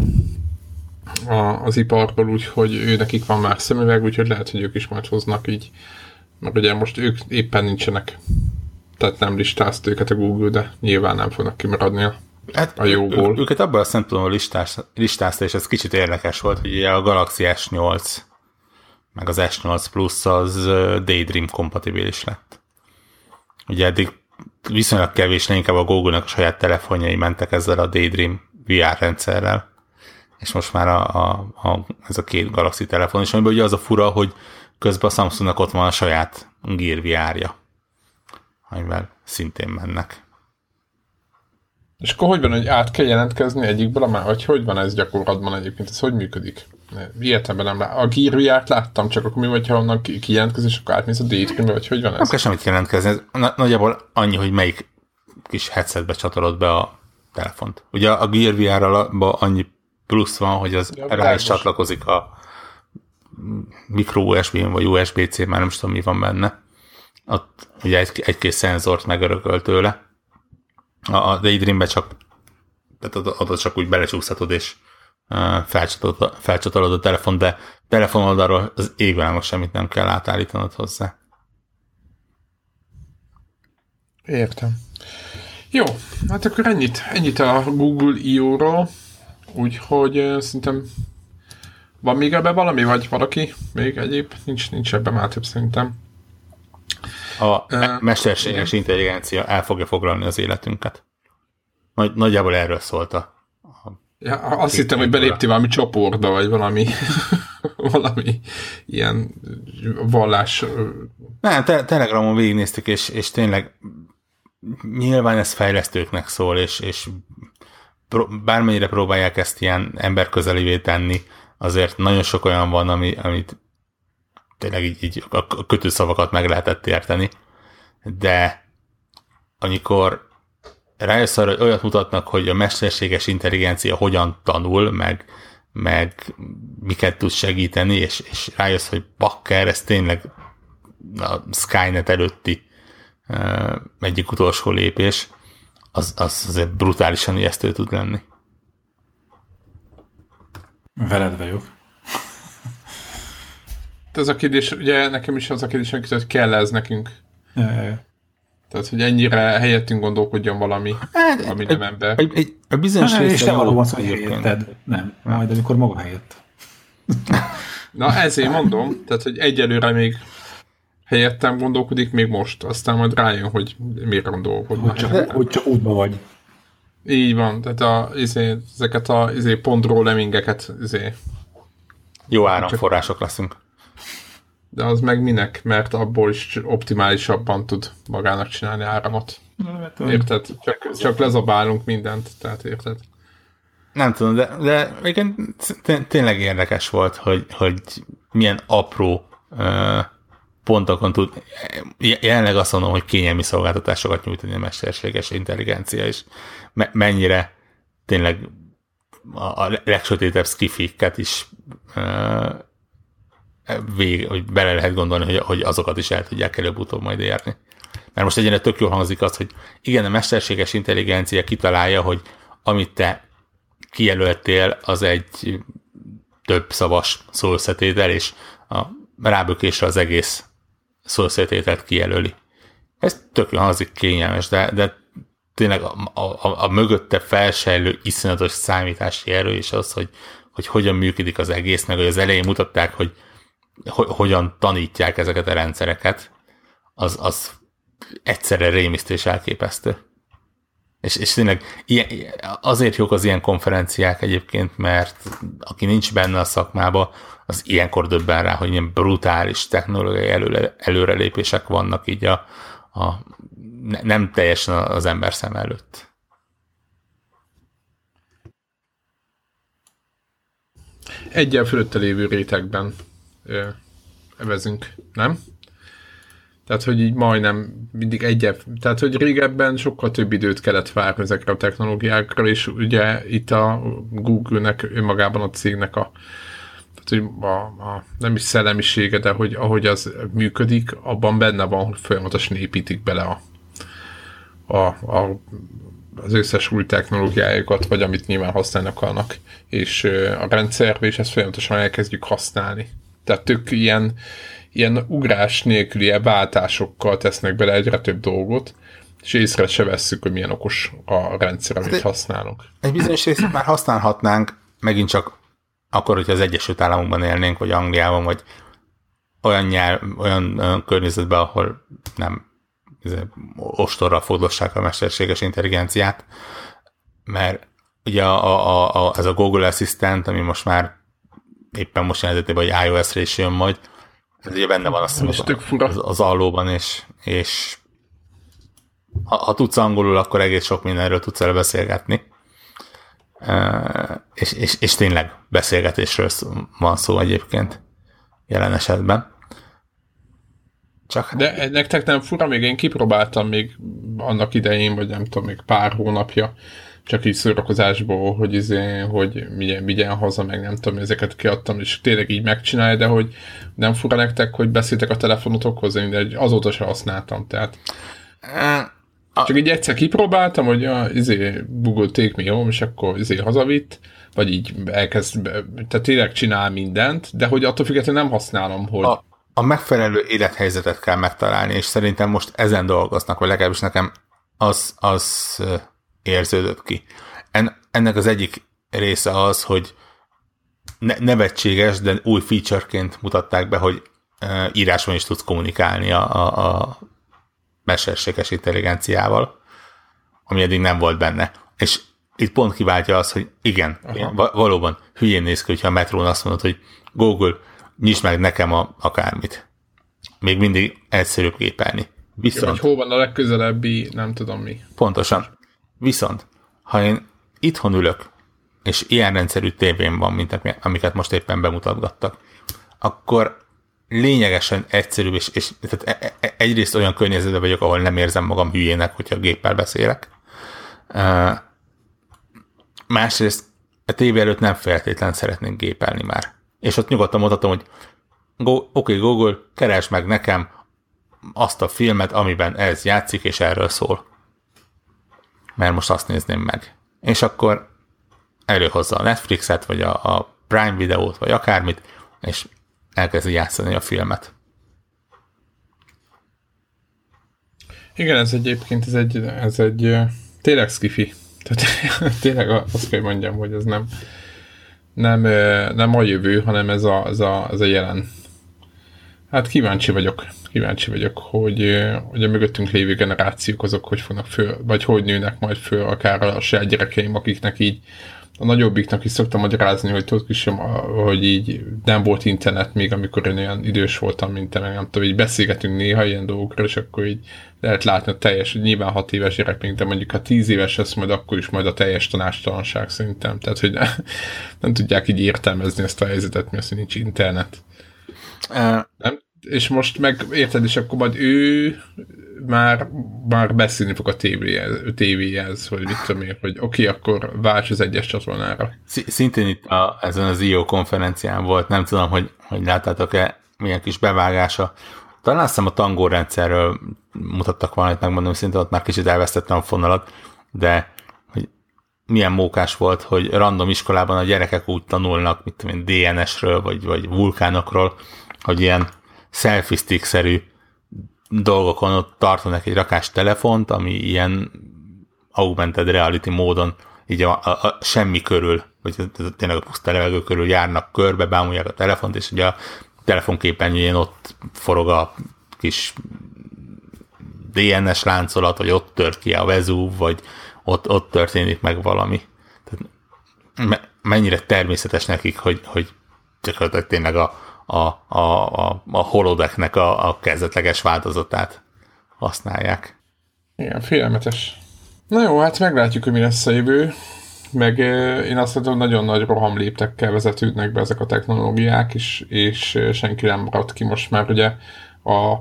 a, az iparból, úgyhogy ő nekik van már szemüveg, úgyhogy lehet, hogy ők is majd hoznak így, mert ugye most ők éppen nincsenek, tehát nem listázt őket a Google, de nyilván nem fognak kimaradni a, Hát a jóból. Őket abban a szempontból listás, listázta, és ez kicsit érdekes volt, hogy ugye a Galaxy S8 meg az S8 Plus az Daydream kompatibilis lett. Ugye eddig viszonylag kevés, inkább a Google-nak a saját telefonjai mentek ezzel a Daydream VR rendszerrel, és most már a, a, a, ez a két Galaxy telefon is, amiben ugye az a fura, hogy közben a Samsungnak ott van a saját Gear VR-ja, amivel szintén mennek. És akkor hogy van, hogy át kell jelentkezni egyikből a már, vagy hogy van ez gyakorlatban egyébként, ez hogy működik? Ilyetemben nem lát. A gírviát láttam, csak akkor mi vagy, ha onnan kijelentkezés, és akkor átmész a daydream vagy hogy van ez? Nem kell semmit jelentkezni, ez nagyjából annyi, hogy melyik kis headsetbe csatolod be a telefont. Ugye a Gear vr annyi plusz van, hogy az ja, rá is csatlakozik a micro usb vagy USB-C, már nem tudom mi van benne. Ott ugye egy, egy-két szenzort megörököl tőle. A, a Daydreambe csak tehát oda, oda csak úgy belecsúszhatod, és felcsatolod, felcsatolod a telefon, de telefon oldalról az égvilágos semmit nem kell átállítanod hozzá. Értem. Jó, hát akkor ennyit, ennyit a Google I.O.-ról, úgyhogy uh, szerintem van még ebben valami, vagy valaki? Még egyéb? Nincs, nincs ebben már több szerintem. A uh, mesterséges igen. intelligencia el fogja foglalni az életünket. Nagy, nagyjából erről szólt a Ja, azt hittem, hogy belépti valami csoportba, vagy valami, valami ilyen vallás. Nem, te, Telegramon végignéztük, és, és tényleg nyilván ez fejlesztőknek szól, és, és bármennyire próbálják ezt ilyen emberközelivé tenni, azért nagyon sok olyan van, ami, amit tényleg így, így a kötőszavakat meg lehetett érteni, de amikor rájössz arra, hogy olyat mutatnak, hogy a mesterséges intelligencia hogyan tanul, meg, meg miket tud segíteni, és, és rájössz, hogy bakker, ez tényleg a Skynet előtti uh, egyik utolsó lépés, az, az azért brutálisan ijesztő tud lenni. Veled vagyok. Ez a kérdés, ugye nekem is az a kérdés, hogy kell ez nekünk. Ja, ja, ja. Tehát, hogy ennyire helyettünk gondolkodjon valami, hát, ami nem ember. Egy, egy, egy bizonyos hát, és nem arról van hogy helyetted. Nem, majd amikor maga helyett. Na ezért mondom, tehát, hogy egyelőre még helyettem gondolkodik még most, aztán majd rájön, hogy miért gondolkodik. Hogy csak, hogy csak útba vagy. Így van, tehát a, izé, ezeket a izé, pontról lemingeket izé. Jó áramforrások leszünk de az meg minek, mert abból is optimálisabban tud magának csinálni áramot. Érted? Csak, csak lezabálunk mindent, tehát érted? Nem tudom, de, de igen, tényleg érdekes volt, hogy, hogy milyen apró uh, pontokon tud, jelenleg azt mondom, hogy kényelmi szolgáltatásokat nyújtani a mesterséges intelligencia, és me- mennyire tényleg a, a legsötétebb skifiket is uh, vég, hogy bele lehet gondolni, hogy, hogy azokat is el tudják előbb-utóbb majd érni. Mert most egyenlően tök jól hangzik az, hogy igen, a mesterséges intelligencia kitalálja, hogy amit te kijelöltél, az egy több szavas szószetétel, és a rábökésre az egész szószetételt kijelöli. Ez tök jól hangzik kényelmes, de, de tényleg a, a, a mögötte felsejlő iszonyatos számítási erő, és az, hogy, hogy hogyan működik az egész, meg hogy az elején mutatták, hogy hogyan tanítják ezeket a rendszereket, az, az egyszerre rémisztő és elképesztő. És, és tényleg ilyen, azért jók az ilyen konferenciák egyébként, mert aki nincs benne a szakmába, az ilyenkor döbben rá, hogy ilyen brutális technológiai előre, előrelépések vannak így a, a nem teljesen az ember szem előtt. Egyen fölötte lévő rétegben evezünk, nem? Tehát, hogy így majdnem mindig egyet, tehát, hogy régebben sokkal több időt kellett várni ezekre a technológiákra, és ugye itt a Google-nek önmagában a cégnek a tehát, hogy a, a, nem is szellemisége, de hogy ahogy az működik, abban benne van, hogy folyamatosan építik bele a, a, a az összes új technológiájukat, vagy amit nyilván használni akarnak, és a rendszerbe, és ezt folyamatosan elkezdjük használni. Tehát tök ilyen, ilyen ugrás nélküli váltásokkal tesznek bele egyre több dolgot, és észre se vesszük, hogy milyen okos a rendszer, amit hát használunk. Egy bizonyos részt már használhatnánk, megint csak akkor, hogyha az Egyesült Államokban élnénk, vagy Angliában, vagy olyan, nyelv, olyan, olyan környezetben, ahol nem ostorral fogdossák a mesterséges intelligenciát, mert ugye a, a, a, ez a Google Assistant, ami most már éppen most jelentette, hogy iOS-re is jön majd, ez ugye benne van azt az, az, az allóban, és, és ha, ha tudsz angolul, akkor egész sok mindenről tudsz el beszélgetni. Uh, és, és, és tényleg beszélgetésről van szó egyébként jelen esetben. Csak... De nektek nem fura, még én kipróbáltam még annak idején, vagy nem tudom, még pár hónapja, csak így szórakozásból, hogy, izé, hogy vigyen, vigyen haza, meg nem tudom, ezeket kiadtam, és tényleg így megcsinálja, de hogy nem fura nektek, hogy beszéltek a telefonotokhoz, de azóta se használtam, tehát a... csak így egyszer kipróbáltam, hogy a, izé, Google Take Me Home, és akkor izé hazavitt, vagy így elkezd, tehát tényleg csinál mindent, de hogy attól függetlenül nem használom, hogy... A, a megfelelő élethelyzetet kell megtalálni, és szerintem most ezen dolgoznak, vagy legalábbis nekem az, az érződött ki. En, ennek az egyik része az, hogy ne, nevetséges, de új featureként mutatták be, hogy uh, írásban is tudsz kommunikálni a, a, a mesterséges intelligenciával, ami eddig nem volt benne. És itt pont kiváltja az, hogy igen, Aha. valóban hülyén néz ki, hogyha a metrón azt mondod, hogy Google, nyisd meg nekem a, akármit. Még mindig egyszerűbb gépelni. Viszont... Jó, hol van a legközelebbi, nem tudom mi. Pontosan. Viszont, ha én itthon ülök, és ilyen rendszerű tévén van, mint amiket most éppen bemutatgattak, akkor lényegesen egyszerűbb, és, és tehát e, e, e, egyrészt olyan környezetben vagyok, ahol nem érzem magam hülyének, hogyha géppel beszélek. Másrészt a tévé előtt nem feltétlen szeretnék gépelni már. És ott nyugodtan mondhatom, hogy oké, okay, Google, keresd meg nekem azt a filmet, amiben ez játszik, és erről szól mert most azt nézném meg. És akkor előhozza a Netflixet, vagy a, a Prime videót, vagy akármit, és elkezdi játszani a filmet. Igen, ez egyébként ez egy, ez egy tényleg skifi. Tehát tényleg azt kell mondjam, hogy ez nem, nem, nem a jövő, hanem ez a, ez a, ez a jelen. Hát kíváncsi vagyok kíváncsi vagyok, hogy, hogy a mögöttünk lévő generációk azok hogy fognak föl, vagy hogy nőnek majd föl, akár a saját gyerekeim, akiknek így a nagyobbiknak is szoktam magyarázni, hogy tudod is, hogy így nem volt internet még, amikor én olyan idős voltam, mint te, meg nem tudom, így beszélgetünk néha ilyen dolgokról, és akkor így lehet látni a teljes, nyilván hat éves gyerek, mint de mondjuk ha tíz éves lesz, majd akkor is majd a teljes tanástalanság szerintem. Tehát, hogy ne, nem tudják így értelmezni ezt a helyzetet, hogy nincs internet. Uh, nem, és most meg érted, és akkor majd ő már, már beszélni fog a tévéhez, tévéhez hogy mit tudom én, hogy oké, akkor válts az egyes csatornára. Szintén itt a, ezen az IO konferencián volt, nem tudom, hogy, hogy láttátok-e milyen kis bevágása. Talán azt hiszem a tangó rendszerről mutattak valamit, megmondom szinte ott már kicsit elvesztettem a fonalat, de hogy milyen mókás volt, hogy random iskolában a gyerekek úgy tanulnak, mit tudom DNS-ről, vagy, vagy vulkánokról, hogy ilyen selfie stick-szerű dolgokon ott tartanak egy rakás telefont, ami ilyen augmented reality módon így a, a, a semmi körül, vagy tényleg a puszta levegő körül járnak körbe, bámulják a telefont, és ugye a telefonképernyőjén ott forog a kis DNS láncolat, vagy ott tört ki a Vezúv, vagy ott, ott történik meg valami. Tehát me, mennyire természetes nekik, hogy, hogy gyakorlatilag tényleg a, a, a, a, a holodecknek a, a kezdetleges változatát használják. Igen, félelmetes. Na jó, hát meglátjuk, hogy mi lesz a jövő. Meg én azt mondom, nagyon nagy roham léptekkel vezetődnek be ezek a technológiák, és, és senki nem maradt ki most már ugye a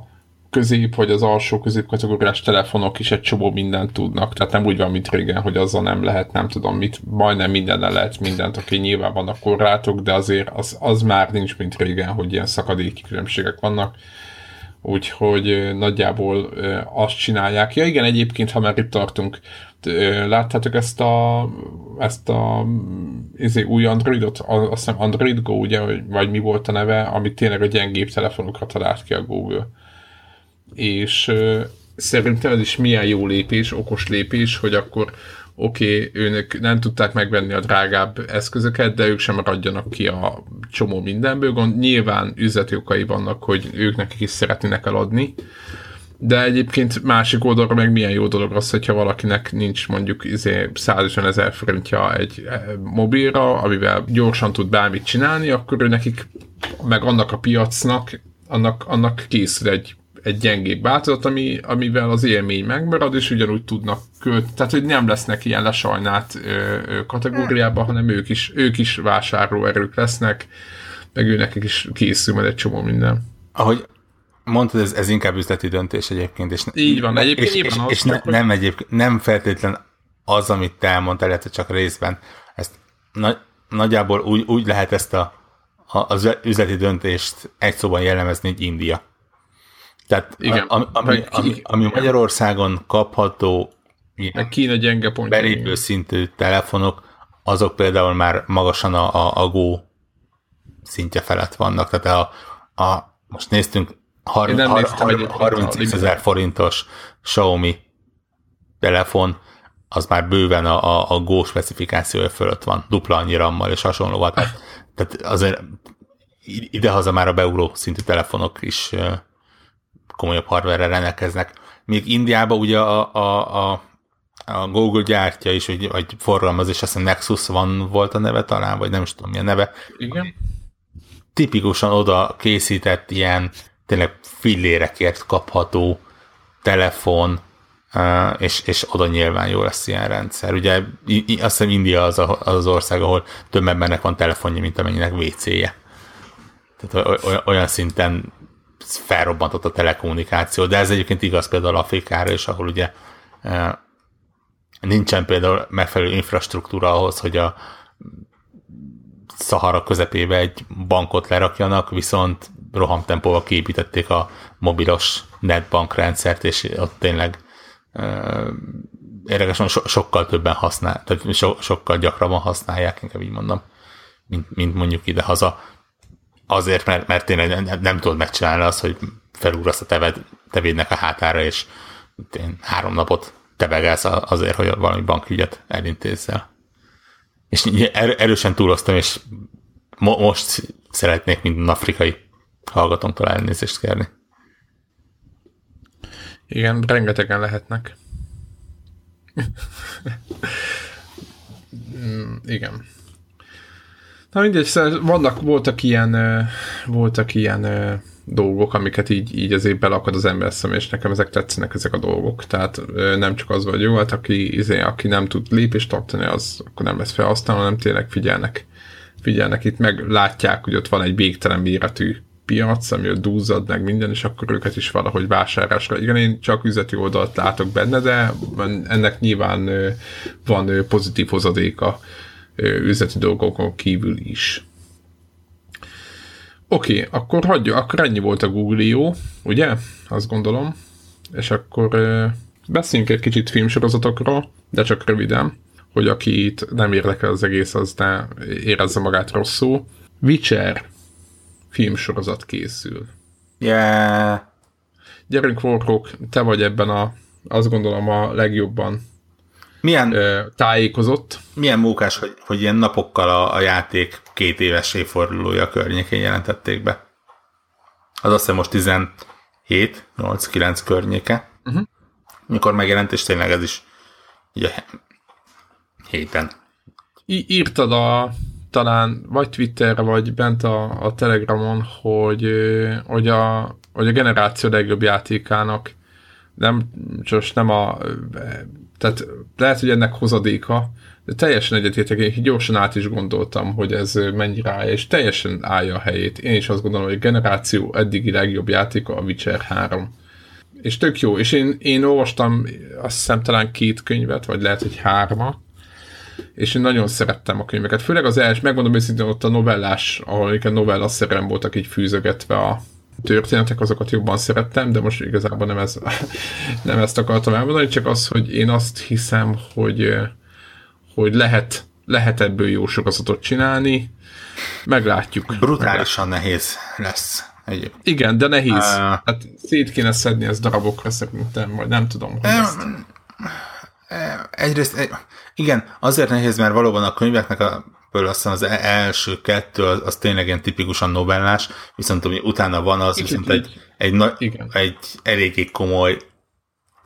közép vagy az alsó középkategóriás telefonok is egy csomó mindent tudnak. Tehát nem úgy van, mint régen, hogy azzal nem lehet, nem tudom mit, majdnem mindennel lehet mindent, oké, nyilván vannak korlátok, de azért az, az már nincs, mint régen, hogy ilyen szakadéki különbségek vannak. Úgyhogy nagyjából azt csinálják. Ja igen, egyébként, ha már itt tartunk, láttátok ezt a, ezt a izé, új Androidot, azt hiszem Android Go, ugye, vagy mi volt a neve, ami tényleg a gyengébb telefonokat talált ki a Google és szerintem ez is milyen jó lépés, okos lépés, hogy akkor oké, okay, őnek nem tudták megvenni a drágább eszközöket, de ők sem maradjanak ki a csomó mindenből. Gond, nyilván üzleti okai vannak, hogy ők nekik is szeretnének eladni, de egyébként másik oldalra meg milyen jó dolog az, hogyha valakinek nincs mondjuk izé 150 ezer forintja egy e, mobilra, amivel gyorsan tud bármit csinálni, akkor ő nekik, meg annak a piacnak, annak, annak készül egy egy gyengébb változat, ami, amivel az élmény megmarad, és ugyanúgy tudnak költ, tehát hogy nem lesznek ilyen lesajnált ö, ö, kategóriában, hanem ők is, ők is vásárlóerők lesznek, meg őnek is készül majd egy csomó minden. Ahogy mondtad, ez, ez inkább üzleti döntés egyébként. És Így van, egyébként és, és, az, és ne, nem, egyébként, nem feltétlen az, amit te elmondtál, illetve csak részben. Ezt na, nagyjából úgy, úgy lehet ezt a, a, az üzleti döntést egy szóban jellemezni, hogy India. Tehát Igen, ami, ami, ami, ami Magyarországon kapható meg Kína gyenge pontja. Belépő szintű telefonok, azok például már magasan a, a, a Go szintje felett vannak. Tehát a, a most néztünk har, har, har, 30 ezer forintos Xiaomi telefon, az már bőven a, a, a Go specifikációja fölött van, dupla annyi rammal és hasonlóval. Tehát, tehát azért idehaza már a beugró szintű telefonok is komolyabb hardware rendelkeznek. Még Indiában ugye a, a, a, a Google gyártja is, vagy, vagy forgalmaz, és azt hiszem Nexus van volt a neve talán, vagy nem is tudom milyen neve. Igen. Tipikusan oda készített ilyen tényleg fillérekért kapható telefon, és, és oda nyilván jó lesz ilyen rendszer. Ugye azt hiszem India az, a, az az ország, ahol több embernek van telefonja, mint amennyinek WC-je. Tehát olyan szinten felrobbantott a telekommunikáció, de ez egyébként igaz például Afrikára is, ahol ugye e, nincsen például megfelelő infrastruktúra ahhoz, hogy a Szahara közepébe egy bankot lerakjanak, viszont rohamtempóval kiépítették a mobilos netbank rendszert, és ott tényleg uh, érdekesen so, sokkal többen használ, tehát so, sokkal gyakrabban használják, inkább így mondom, mint, mint mondjuk ide-haza azért, mert, mert tényleg nem, nem tudod megcsinálni azt, hogy felúrasz a teved, tevédnek a hátára, és én három napot tebegelsz azért, hogy valami bankügyet elintézzel. És er, erősen túloztam, és mo- most szeretnék minden afrikai hallgatónktól elnézést kérni. Igen, rengetegen lehetnek. Mm, igen. Na mindegy, szóval vannak, voltak ilyen, voltak ilyen dolgok, amiket így, így azért belakad az ember szem, és nekem ezek tetszenek ezek a dolgok. Tehát nem csak az vagy jó, hát aki, izé, aki nem tud lépést tartani, az akkor nem lesz felhasználva, hanem tényleg figyelnek. Figyelnek itt, meg látják, hogy ott van egy végtelen méretű piac, ami ott dúzzad meg minden, és akkor őket is valahogy vásárlásra. Igen, én csak üzleti oldalt látok benne, de ennek nyilván van pozitív hozadéka üzleti dolgokon kívül is. Oké, okay, akkor hagyja, akkor ennyi volt a Google jó, ugye? Azt gondolom. És akkor beszéljünk egy kicsit filmsorozatokról, de csak röviden, hogy aki itt nem érdekel az egész, az ne érezze magát rosszul. Witcher filmsorozat készül. Yeah. Gyerünk, Warhawk, te vagy ebben a, azt gondolom a legjobban milyen, tájékozott. Milyen mókás, hogy, hogy ilyen napokkal a, a játék két éves évfordulója környékén jelentették be. Az azt hiszem most 17, 8, 9 környéke. Uh-huh. mikor megjelent, és tényleg ez is ugye héten. I- írtad a, talán vagy Twitterre, vagy bent a, a Telegramon, hogy, hogy, a, hogy a generáció legjobb játékának nem, csak nem a tehát lehet, hogy ennek hozadéka, de teljesen egyetértek, én gyorsan át is gondoltam, hogy ez mennyire állja, és teljesen állja a helyét. Én is azt gondolom, hogy a generáció eddigi legjobb játéka a Witcher 3. És tök jó, és én, én olvastam azt hiszem talán két könyvet, vagy lehet, hogy hárma, és én nagyon szerettem a könyveket. Főleg az első, megmondom őszintén, ott a novellás, ahol a novella szerem voltak így fűzögetve a történetek, azokat jobban szerettem, de most igazából nem, ez, nem ezt akartam elmondani, csak az, hogy én azt hiszem, hogy, hogy lehet, lehet ebből jó sorozatot csinálni, meglátjuk. Brutálisan meglátjuk. nehéz lesz. Egy... Igen, de nehéz. Uh, hát szét kéne szedni ezt darabokra szerintem, vagy nem tudom. Hogy ezt... Egyrészt, igen, azért nehéz, mert valóban a könyveknek a Ebből aztán az e- első kettő az, az tényleg ilyen tipikusan novellás, viszont ami utána van, az Kicsit viszont egy, egy, egy, egy eléggé komoly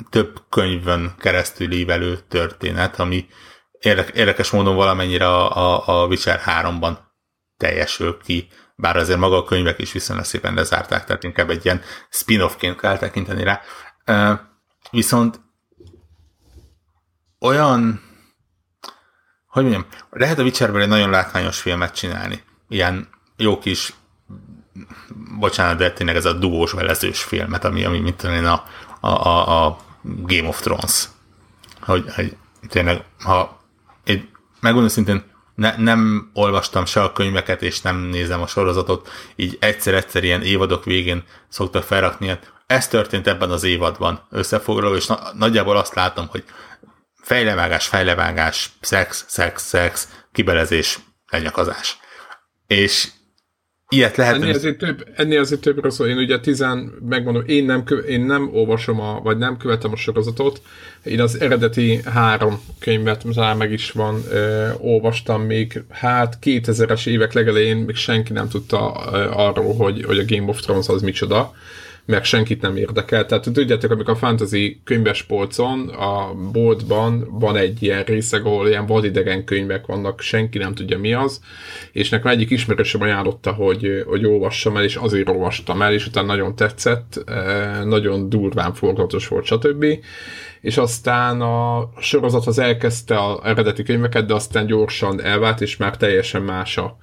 több könyvön keresztül ívelő történet, ami érdekes módon valamennyire a, a, a Witcher 3-ban teljesül ki, bár azért maga a könyvek is viszonylag szépen lezárták, tehát inkább egy ilyen spin-offként kell tekinteni rá. Viszont olyan hogy mondjam, lehet a Witcherből egy nagyon látványos filmet csinálni. Ilyen jó kis, bocsánat, de tényleg ez a dugós velezős filmet, ami, ami mint tudom én, a, a, a, Game of Thrones. Hogy, hogy tényleg, ha egy, megmondom szintén, ne, nem olvastam se a könyveket, és nem nézem a sorozatot, így egyszer-egyszer ilyen évadok végén szoktak felrakni, ez történt ebben az évadban összefoglaló, és na, nagyjából azt látom, hogy fejlevágás, fejlevágás, szex, szex, szex, kibelezés, lenyakazás. És ilyet lehet... Ennél azért, több, ennél azért többről szól. Én ugye tizen, megmondom, én nem, én nem olvasom, a, vagy nem követem a sorozatot. Én az eredeti három könyvet, talán meg is van, ö, olvastam még, hát 2000-es évek legelején még senki nem tudta ö, arról, hogy, hogy a Game of Thrones az micsoda meg senkit nem érdekel. Tehát tudjátok, amikor a fantasy könyves polcon, a boltban van egy ilyen részeg, ahol ilyen vadidegen könyvek vannak, senki nem tudja mi az, és nekem egyik ismerősöm ajánlotta, hogy, hogy olvassam el, és azért olvastam el, és utána nagyon tetszett, eh, nagyon durván forgatos volt, stb. És aztán a sorozat az elkezdte az eredeti könyveket, de aztán gyorsan elvált, és már teljesen más a,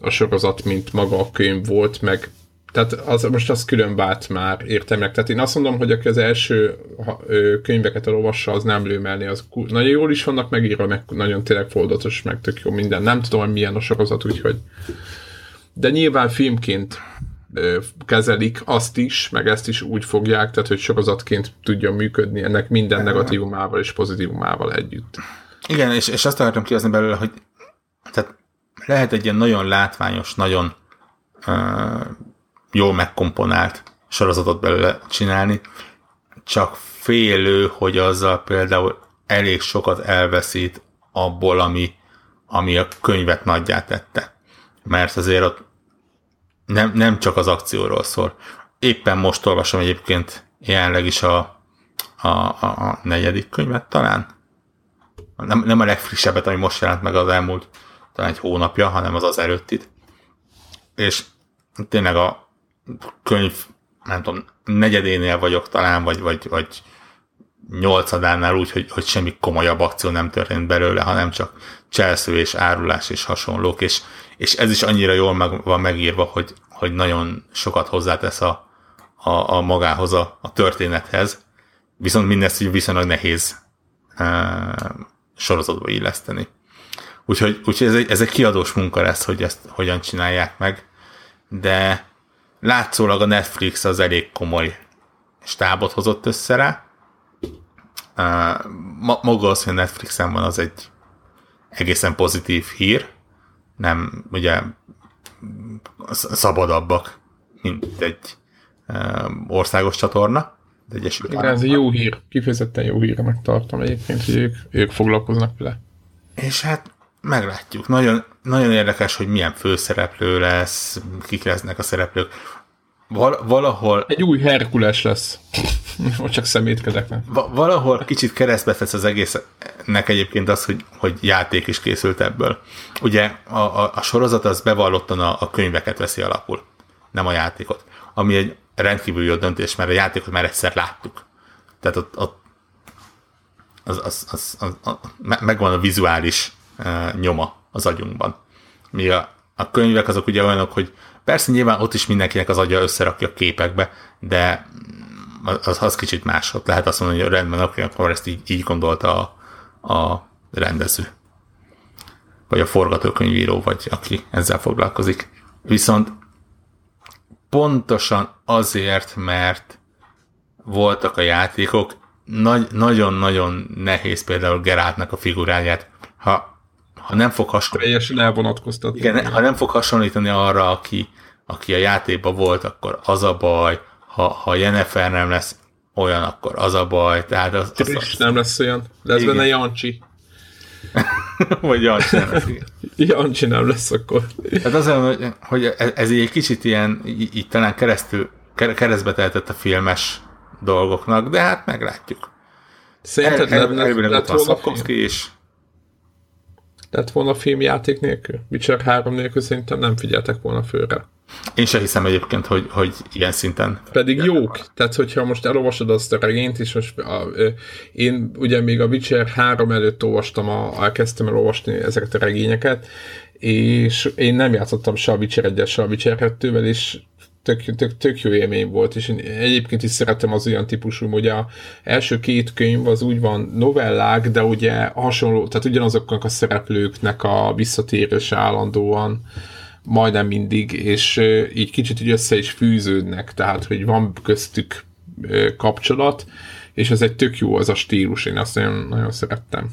a sorozat, mint maga a könyv volt, meg tehát az, most az külön vált már értelmek. Tehát én azt mondom, hogy aki az első könyveket elolvassa, az nem lőmelni, az nagyon jól is vannak megírva, meg nagyon tényleg fordatos, meg tök jó minden. Nem tudom, hogy milyen a sorozat, úgyhogy de nyilván filmként kezelik azt is, meg ezt is úgy fogják, tehát hogy sorozatként tudja működni ennek minden negatívumával és pozitívumával együtt. Igen, és, és azt akartam kihozni belőle, hogy tehát lehet egy ilyen nagyon látványos, nagyon uh, jól megkomponált sorozatot belőle csinálni, csak félő, hogy azzal például elég sokat elveszít abból, ami, ami a könyvet nagyját tette. Mert azért ott nem, nem csak az akcióról szól. Éppen most olvasom egyébként jelenleg is a, a, a, negyedik könyvet talán. Nem, nem a legfrissebbet, ami most jelent meg az elmúlt talán egy hónapja, hanem az az előttit. És tényleg a, könyv, nem tudom, negyedénél vagyok talán, vagy, vagy, vagy nyolcadánál úgy, hogy, hogy semmi komolyabb akció nem történt belőle, hanem csak cselsző és árulás és hasonlók, és, és ez is annyira jól meg, van megírva, hogy, hogy nagyon sokat hozzátesz a, a, a magához a, a történethez, viszont mindezt így viszonylag nehéz e, sorozatba illeszteni. Úgyhogy, úgyhogy ez, egy, ez egy kiadós munka lesz, hogy ezt hogyan csinálják meg, de látszólag a Netflix az elég komoly stábot hozott össze rá. Uh, maga az, hogy a Netflixen van, az egy egészen pozitív hír. Nem, ugye szabadabbak, mint egy uh, országos csatorna. Egyesült Igen, ez jó hír, kifejezetten jó hír, megtartom egyébként, hogy ők, ők foglalkoznak vele. És hát meglátjuk. Nagyon, nagyon érdekes, hogy milyen főszereplő lesz, kik lesznek a szereplők. val- valahol... Egy új Herkules lesz. Most csak szemétkedek, nem? Va- valahol kicsit keresztbe tesz az egésznek egyébként az, hogy, hogy játék is készült ebből. Ugye a, a, a sorozat az bevallottan a, a könyveket veszi alapul, nem a játékot. Ami egy rendkívül jó döntés, mert a játékot már egyszer láttuk. Tehát ott, ott az, az, az, az, az, megvan a vizuális nyoma az agyunkban. Mi a, a könyvek azok ugye olyanok, hogy persze nyilván ott is mindenkinek az agya összerakja a képekbe, de az, az kicsit más. Ott lehet azt mondani, hogy rendben, akkor ezt így, így gondolta a, a rendező. Vagy a forgatókönyvíró, vagy aki ezzel foglalkozik. Viszont pontosan azért, mert voltak a játékok, nagy, nagyon-nagyon nehéz például Geráltnak a figuráját, ha, ha nem fog hasonlítani. Teljesen elvonatkoztatni. Igen, ha nem fog hasonlítani arra, aki, aki a játékban volt, akkor az a baj, ha, ha Jennifer nem lesz olyan, akkor az a baj. Tehát az, az, az, nem lesz olyan. Lesz igen. benne Jancsi. Vagy Jancsi nem lesz. Jancsi nem lesz akkor. Tehát az, hogy, ez, ez egy kicsit ilyen, így, így talán keresztül, keresztbe tehetett a filmes dolgoknak, de hát meglátjuk. Szerinted el, el, lett volna film? is. Lett volna filmjáték nélkül? Witcher 3 nélkül szerintem nem figyeltek volna főre. Én sem hiszem egyébként, hogy, hogy ilyen szinten. Pedig jók. Tehát, hogyha most elolvasod azt a regényt, és most a, én ugye még a Witcher 3 előtt olvastam, a, elkezdtem el olvasni ezeket a regényeket, és én nem játszottam se a Witcher 1 se a Witcher 2-vel, és tök, tök, tök jó élmény volt, és én egyébként is szeretem az olyan típusú, hogy a első két könyv az úgy van novellák, de ugye hasonló, tehát ugyanazoknak a szereplőknek a visszatérése állandóan, majdnem mindig, és így kicsit így össze is fűződnek, tehát hogy van köztük kapcsolat, és ez egy tök jó az a stílus, én azt nagyon, nagyon szerettem.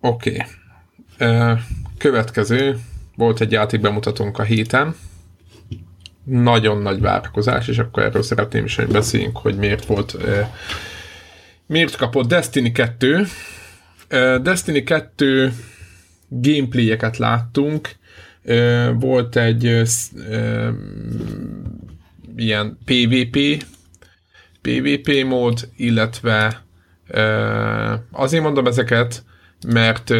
Oké. Okay. Következő, volt egy játék bemutatónk a héten, nagyon nagy várakozás, és akkor erről szeretném is, hogy beszéljünk, hogy miért volt, miért kapott Destiny 2, Destiny 2 gameplayeket láttunk, volt egy ilyen PvP, PvP mód, illetve azért mondom ezeket, mert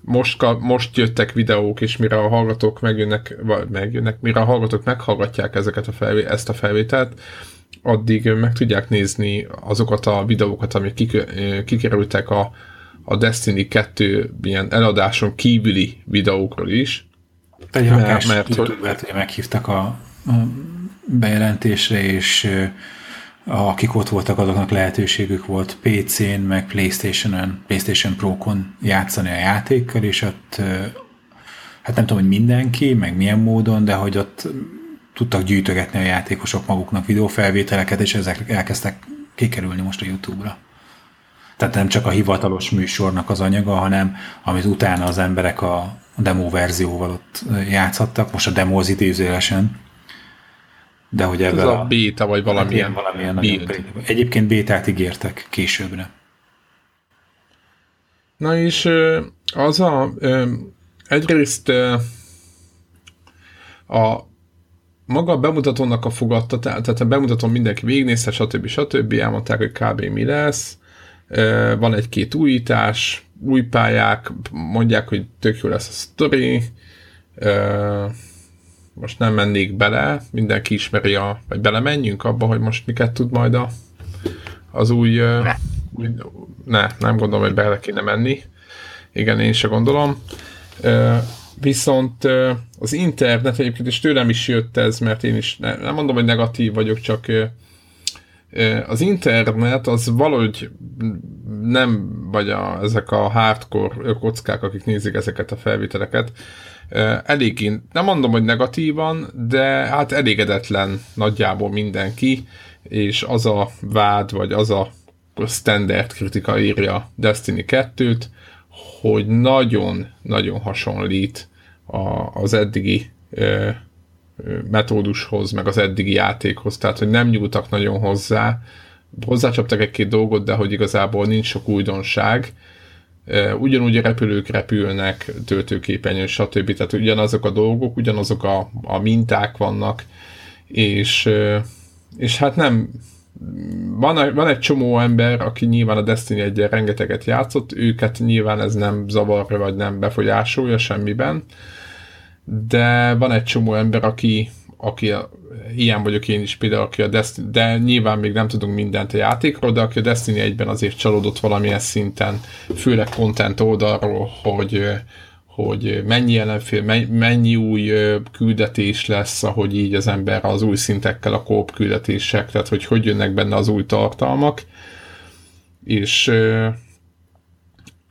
most, most jöttek videók, és mire a hallgatók megjönnek, vagy megjönnek, mire a hallgatók meghallgatják ezeket a felvé, ezt a felvételt, addig meg tudják nézni azokat a videókat, amik kikerültek a, a Destiny 2 ilyen eladáson kívüli videókról is. Egy mert, mert hogy meghívtak a, a bejelentésre, és akik ott voltak, azoknak lehetőségük volt PC-n, meg Playstation-on, Playstation Pro-kon játszani a játékkal, és ott hát nem tudom, hogy mindenki, meg milyen módon, de hogy ott tudtak gyűjtögetni a játékosok maguknak videófelvételeket, és ezek elkezdtek kikerülni most a YouTube-ra. Tehát nem csak a hivatalos műsornak az anyaga, hanem amit utána az emberek a demo verzióval ott játszhattak, most a demo az idézőjelesen, de hogy ebben a, a béta, vagy valamilyen, hát valamilyen nagyon Egyébként bétát ígértek későbbre. Na és az a egyrészt a maga a bemutatónak a fogadtatás, tehát a bemutatón mindenki végignézte, stb. stb. elmondták, hogy kb. mi lesz, van egy-két újítás, új pályák, mondják, hogy tök jó lesz a sztori, most nem mennék bele, mindenki ismeri a, vagy belemenjünk abba, hogy most miket tud majd a, az új, ne. új, ne, nem gondolom, hogy bele kéne menni. Igen, én se gondolom. Viszont az internet egyébként, és tőlem is jött ez, mert én is ne, nem mondom, hogy negatív vagyok, csak az internet az valahogy nem, vagy a, ezek a hardcore kockák, akik nézik ezeket a felvételeket, elég, nem mondom, hogy negatívan, de hát elégedetlen nagyjából mindenki, és az a vád, vagy az a standard kritika írja Destiny 2-t, hogy nagyon-nagyon hasonlít a, az eddigi metódushoz, meg az eddigi játékhoz, tehát hogy nem nyúltak nagyon hozzá, hozzácsaptak egy-két dolgot, de hogy igazából nincs sok újdonság, ugyanúgy a repülők repülnek, töltőképernyőn, stb. Tehát ugyanazok a dolgok, ugyanazok a, a minták vannak, és, és hát nem, van, van egy csomó ember, aki nyilván a Destiny 1 rengeteget játszott, őket nyilván ez nem zavarja, vagy nem befolyásolja semmiben, de van egy csomó ember, aki, aki a, ilyen vagyok én is például, aki a Destiny, de nyilván még nem tudunk mindent a játékról, de aki a Destiny 1-ben azért csalódott valamilyen szinten, főleg content oldalról, hogy, hogy mennyi ellenfél, mennyi új küldetés lesz, ahogy így az ember az új szintekkel, a kóp küldetések, tehát hogy hogy jönnek benne az új tartalmak, és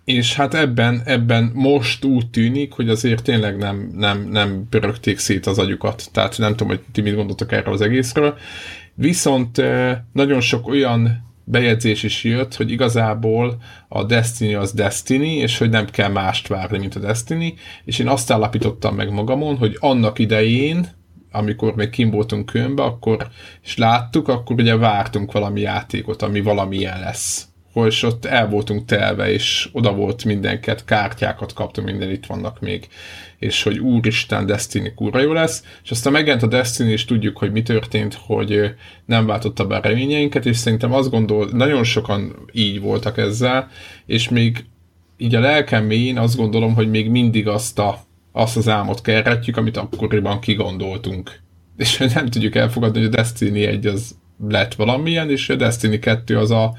és hát ebben, ebben most úgy tűnik, hogy azért tényleg nem, nem, nem pörögték szét az agyukat. Tehát nem tudom, hogy ti mit gondoltok erről az egészről. Viszont nagyon sok olyan bejegyzés is jött, hogy igazából a Destiny az Destiny, és hogy nem kell mást várni, mint a Destiny, és én azt állapítottam meg magamon, hogy annak idején, amikor még kim voltunk különbe, akkor, és láttuk, akkor ugye vártunk valami játékot, ami valamilyen lesz és ott el voltunk telve, és oda volt mindenket, kártyákat kaptunk, minden itt vannak még, és hogy úristen, Destiny kurva jó lesz, és aztán megjelent a Destiny, és tudjuk, hogy mi történt, hogy nem váltotta be a reményeinket, és szerintem azt gondol, nagyon sokan így voltak ezzel, és még így a lelkem mélyén azt gondolom, hogy még mindig azt, a, azt az álmot kerretjük, amit akkoriban kigondoltunk. És nem tudjuk elfogadni, hogy a Destiny 1 az lett valamilyen, és a Destiny 2 az a,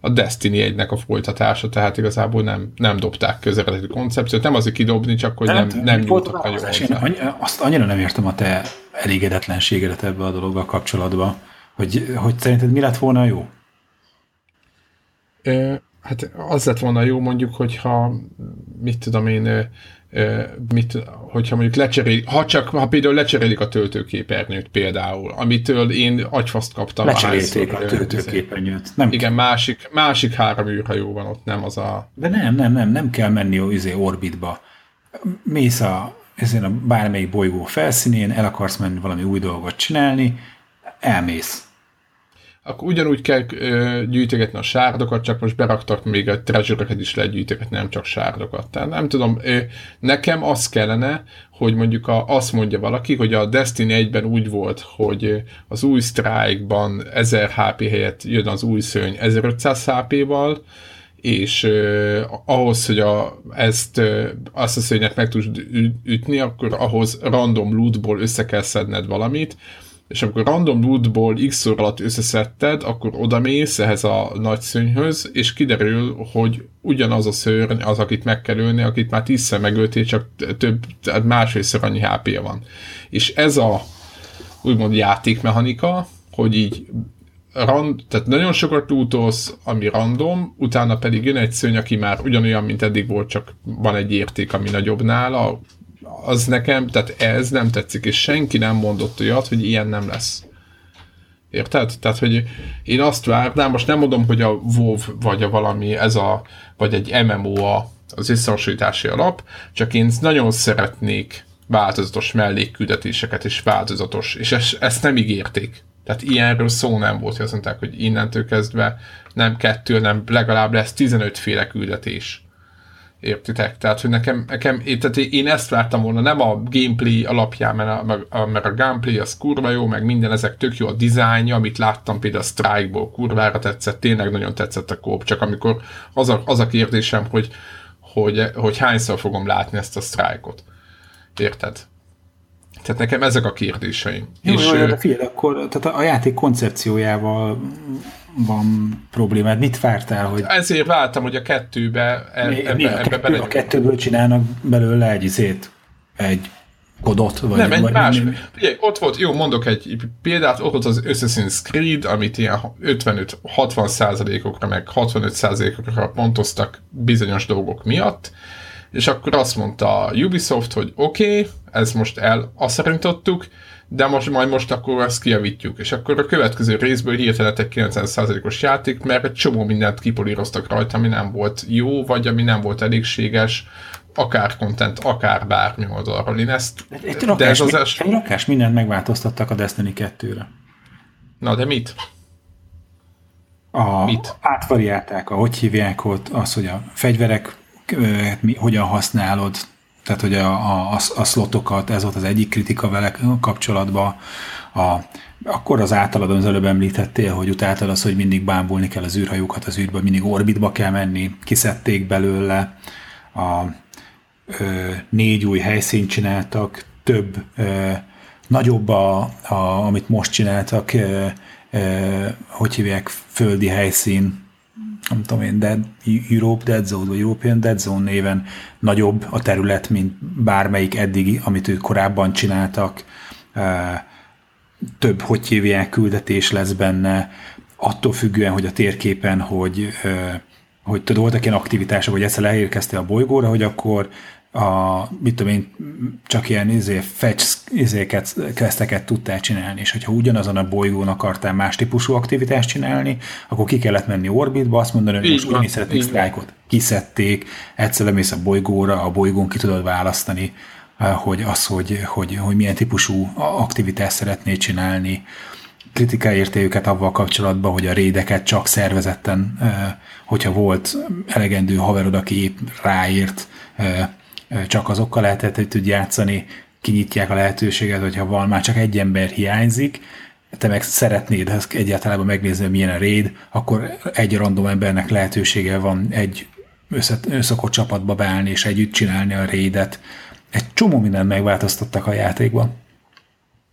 a Destiny 1-nek a folytatása, tehát igazából nem, nem dobták közeleti koncepciót, nem azért kidobni, csak hogy nem, nem, nem nyújtott nagyon hozzá. Azt annyira nem értem a te elégedetlenségedet ebbe a dologgal kapcsolatban, hogy, hogy szerinted mi lett volna jó? Hát az lett volna jó mondjuk, hogyha mit tudom én, mit, hogyha mondjuk lecserélik, ha csak, ha például lecserélik a töltőképernyőt például, amitől én agyfaszt kaptam. Lecserélték a, a töltőképernyőt. Nem igen, másik, másik három űrhajó van ott, nem az a... De nem, nem, nem, nem kell menni a izé orbitba. Mész a, ezen a bármelyik bolygó felszínén, el akarsz menni valami új dolgot csinálni, elmész akkor ugyanúgy kell ö, gyűjtögetni a sárdokat, csak most beraktak még a treasure is lehet gyűjtögetni, nem csak sárdokat. Tehát nem tudom, ö, nekem az kellene, hogy mondjuk a, azt mondja valaki, hogy a Destiny 1-ben úgy volt, hogy az új Strike-ban 1000 HP helyett jön az új szőny 1500 HP-val, és uh, ahhoz, hogy a, ezt uh, azt a szőnyet meg tudsz ütni, akkor ahhoz random lootból össze kell szedned valamit, és amikor random lootból x óra alatt összeszedted, akkor odamész ehhez a nagy szőnyhöz, és kiderül, hogy ugyanaz a szörny az, akit meg kell ölni, akit már tízszer megöltél, csak több, másfélszer annyi hp van. És ez a úgymond játékmechanika, hogy így rand, tehát nagyon sokat lootolsz, ami random, utána pedig jön egy szőny, aki már ugyanolyan, mint eddig volt, csak van egy érték, ami nagyobb nála, az nekem, tehát ez nem tetszik, és senki nem mondott olyat, hogy ilyen nem lesz. Érted? Tehát, hogy én azt várnám, most nem mondom, hogy a WoW vagy a valami, ez a, vagy egy MMO a, az összehasonlítási alap, csak én nagyon szeretnék változatos mellékküldetéseket és változatos, és ezt, ezt nem ígérték. Tehát ilyenről szó nem volt, hogy azt mondták, hogy innentől kezdve nem kettő, nem legalább lesz 15 féle küldetés. Értitek? Tehát, hogy nekem, nekem tehát én ezt vártam volna, nem a gameplay alapján, mert a, mert a gameplay az kurva jó, meg minden ezek tök jó a dizájnja, amit láttam például a Strike-ból, kurvára tetszett, tényleg nagyon tetszett a kóp, csak amikor az a, az a kérdésem, hogy, hogy, hogy hányszor fogom látni ezt a Strike-ot. Érted? Tehát nekem ezek a kérdéseim. Jó, és, jó, de figyelj, akkor tehát a játék koncepciójával van problémád. Mit vártál, hogy... Ezért vártam, hogy a kettőbe e, mi, ebbe, mi a, ebbe kettő, a kettőből csinálnak belőle egy izét, egy kodot, vagy... Nem, egy vagy más. Ugye, ott volt, jó, mondok egy példát, ott volt az Assassin's Creed, amit ilyen 55-60 százalékokra, meg 65 százalékokra pontoztak bizonyos dolgok miatt, és akkor azt mondta a Ubisoft, hogy oké, okay, ez most el asszarintottuk, de most majd most akkor ezt kiavítjuk. És akkor a következő részből hirtelen egy 90%-os játék, mert egy csomó mindent kipolíroztak rajta, ami nem volt jó, vagy ami nem volt elégséges, akár content, akár bármi oldalról. Én ezt... Egy rakás, de ez az es... egy rakás mindent megváltoztattak a Destiny 2-re. Na, de mit? A, mit? Átvariálták, a, hogy hívják ott, az, hogy a fegyverek mi, hogyan használod, tehát hogy a, a, a szlotokat, ez volt az egyik kritika vele kapcsolatban, a, akkor az általad az előbb említettél, hogy utáltad az, hogy mindig bámulni kell az űrhajókat az űrbe, mindig orbitba kell menni, kiszedték belőle, a ö, négy új helyszínt csináltak, több, ö, nagyobb, a, a, amit most csináltak, ö, ö, hogy hívják, földi helyszín, nem tudom én, Dead, Europe Dead Zone, vagy European Dead Zone néven nagyobb a terület, mint bármelyik eddigi, amit ők korábban csináltak. Több, hogy hívják, küldetés lesz benne, attól függően, hogy a térképen, hogy, hogy tudod, voltak ilyen aktivitások, hogy egyszer leérkeztél a bolygóra, hogy akkor a, mit tudom én, csak ilyen izé, fetch izéket, kezdteket tudtál csinálni, és hogyha ugyanazon a bolygón akartál más típusú aktivitást csinálni, akkor ki kellett menni orbitba, azt mondani, hogy most úgy szeretnék sztrájkot. Kiszedték, egyszer lemész a bolygóra, a bolygón ki tudod választani, eh, hogy az, hogy, hogy, hogy milyen típusú aktivitást szeretnél csinálni, kritikai őket avval kapcsolatban, hogy a rédeket csak szervezetten, eh, hogyha volt elegendő haverod, aki épp ráírt, eh, csak azokkal lehetett, hogy tud játszani, kinyitják a lehetőséget, hogyha van, már csak egy ember hiányzik, te meg szeretnéd ezt egyáltalán megnézni, milyen a raid, akkor egy random embernek lehetősége van egy összekott csapatba beállni és együtt csinálni a raidet. Egy csomó mindent megváltoztattak a játékban.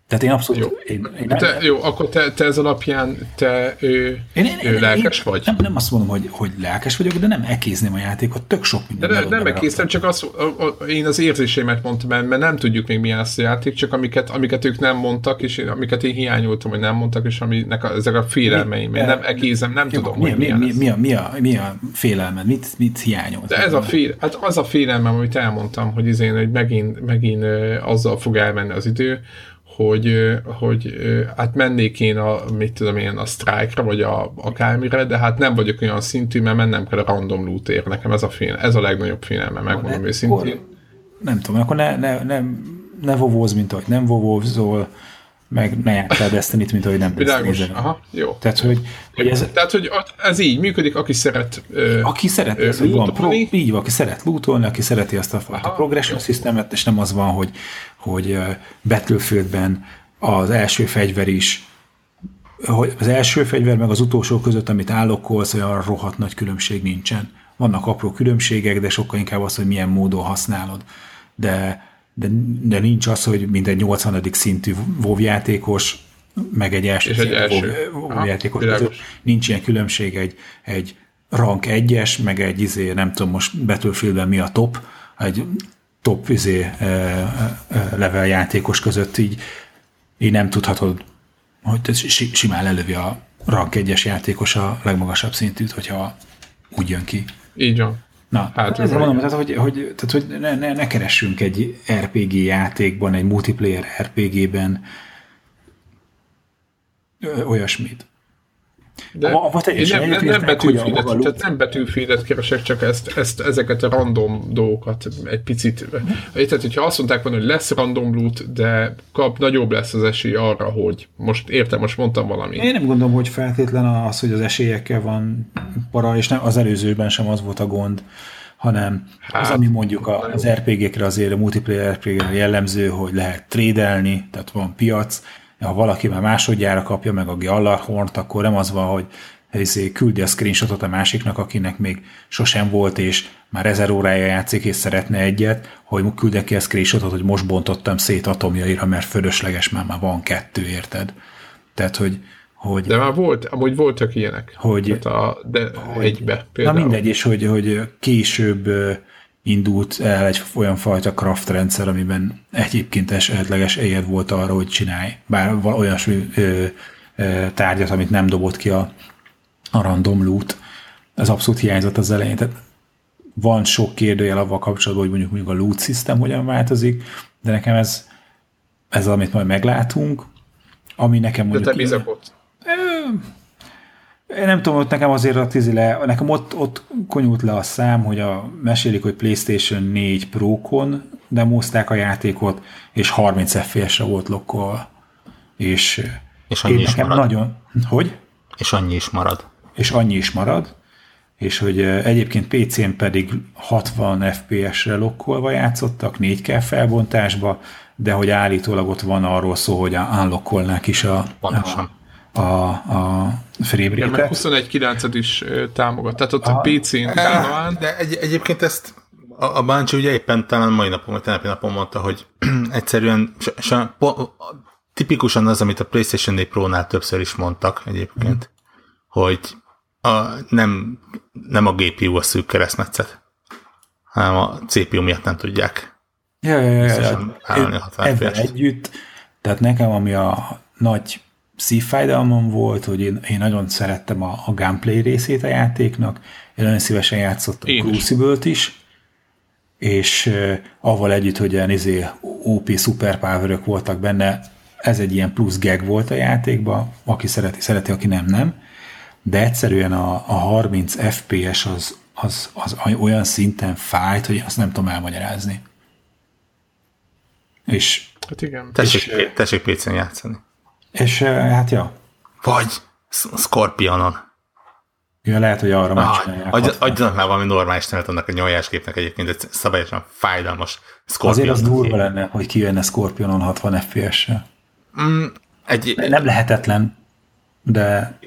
Tehát én abszolút... Jó, én, én nem, te, jó akkor te, te ez alapján te ő, én, én, ő lelkes én, vagy? Nem, nem azt mondom, hogy, hogy lelkes vagyok, de nem ekézném a játékot, tök sok minden. De nem ekéztem, csak az, a, a, én az érzéseimet mondtam, mert, mert nem tudjuk még milyen lesz a játék, csak amiket, amiket ők nem mondtak, és én, amiket én hiányoltam, hogy nem mondtak, és aminek a, ezek a félelmeim. Én nem ekézem, nem jó, tudom, mi, hogy mi, milyen mi, mi, a, mi, a, mi a félelmed? Mit, mit hiányolt? De ez a fél, hát az a félelmem, amit elmondtam, hogy, izén, hogy megint, megint azzal fog elmenni az idő, hogy, hogy hát mennék én a, mit tudom én, a strike-ra, vagy a, akármire, de hát nem vagyok olyan szintű, mert mennem kell a random loot Nekem ez a, fél, ez a legnagyobb félelme, megmondom őszintén. Nem tudom, akkor ne, ne, ne, ne vovóz, mint ahogy nem vovózol, meg ne játszál destiny mint ahogy nem Világos, aha, jó. Tehát, hogy, hogy ez, Tehát, hogy ez így működik, aki szeret ö, Aki szeret, ö, van pro, így van, aki szeret lootolni, aki szereti azt a, aha, a progression systemet, és nem az van, hogy, hogy Battlefieldben az első fegyver is hogy az első fegyver meg az utolsó között, amit állokkolsz, olyan rohadt nagy különbség nincsen. Vannak apró különbségek, de sokkal inkább az, hogy milyen módon használod. De de, de nincs az, hogy minden 80. szintű WoW játékos, meg egy első, és egy első. WoW játékos között nincs ilyen különbség egy, egy rank egyes, meg egy izé, nem tudom most Battlefieldben mi a top, egy top izé, e, e, level játékos között így, így nem tudhatod, hogy simán lelövi a rank egyes játékos a legmagasabb szintűt, hogyha úgy jön ki. Így van. Na, hát ezzel mondom, tehát, hogy, hogy, tehát, hogy ne, ne, ne keressünk egy RPG játékban, egy multiplayer RPG-ben olyasmit. De a, a, én nem, nem, nem, betűfédet, a, tehát nem betűfédet keresek, csak ezt, ezt, ezeket a random dolgokat egy picit. Tehát, hogyha azt mondták volna, hogy lesz random loot, de kap, nagyobb lesz az esély arra, hogy most értem, most mondtam valamit. Én nem gondolom, hogy feltétlen az, hogy az esélyekkel van para, és nem az előzőben sem az volt a gond, hanem hát, az, ami mondjuk az RPG-kre azért, a multiplayer RPG-re jellemző, hogy lehet trédelni, tehát van piac, ha valaki már másodjára kapja meg a Gjallarhornt, akkor nem az van, hogy ezért küldi a screenshotot a másiknak, akinek még sosem volt, és már ezer órája játszik, és szeretne egyet, hogy küldek ki a screenshotot, hogy most bontottam szét atomjaira, mert fölösleges, már már van kettő, érted? Tehát, hogy, hogy de már volt, amúgy voltak ilyenek. Hogy, a, de hogy, egybe például. Na mindegy, és hogy, hogy később indult el egy olyan fajta craft rendszer, amiben egyébként esetleges egyed volt arra, hogy csinálj bár olyasmi ö, ö, tárgyat, amit nem dobott ki a, a random loot. Ez abszolút hiányzott az elején. Tehát van sok kérdőjel avval kapcsolatban, hogy mondjuk, mondjuk a loot system hogyan változik, de nekem ez, ez amit majd meglátunk, ami nekem mondjuk... De te bizakodsz. Én nem tudom, hogy nekem azért a tízi le, nekem ott, ott konyult le a szám, hogy a, mesélik, hogy PlayStation 4 Pro-kon demozták a játékot, és 30 FPS-re volt lokkol. És, és annyi is marad. nagyon... Hogy? És annyi is marad. És annyi is marad. és hogy egyébként PC-n pedig 60 FPS-re lokkolva játszottak, 4K felbontásba, de hogy állítólag ott van arról szó, hogy unlockolnák is a, Pontosan. a, a, a meg rate-et. 21.9-et is támogat. Tehát ott a Aha. PC-n talán De egy, egyébként ezt a, a Bungie ugye éppen talán mai napon, vagy tegnapi napon mondta, hogy egyszerűen s, s, po, tipikusan az, amit a PlayStation 4 Pro-nál többször is mondtak egyébként, hogy a, nem, nem a GPU a szűk keresztmetszet, hanem a CPU miatt nem tudják. Ja, ja, ja, ja. Állni a 60 Ezzel együtt, tehát nekem ami a nagy szívfájdalmam volt, hogy én, én nagyon szerettem a, a gameplay részét a játéknak, én nagyon szívesen játszottam Én is. Crucible-t is, és uh, avval együtt, hogy ilyen izé, OP superpower voltak benne, ez egy ilyen plusz gag volt a játékban, aki szereti, szereti, aki nem, nem. De egyszerűen a, a 30 FPS az, az, az olyan szinten fájt, hogy azt nem tudom elmagyarázni. És, Hát igen. Tessék, tessék PC-n játszani. És uh, hát ja, Vagy Scorpionon. ja, lehet, hogy arra Ah, megcsinálják. adj, 60. adjanak már valami normális nevet annak a nyomjásképnek egyébként, egy szabályosan fájdalmas Scorpion. Azért az durva lenne, hogy kijönne Scorpionon 60 FPS-sel. Mm, egy, Nem lehetetlen, de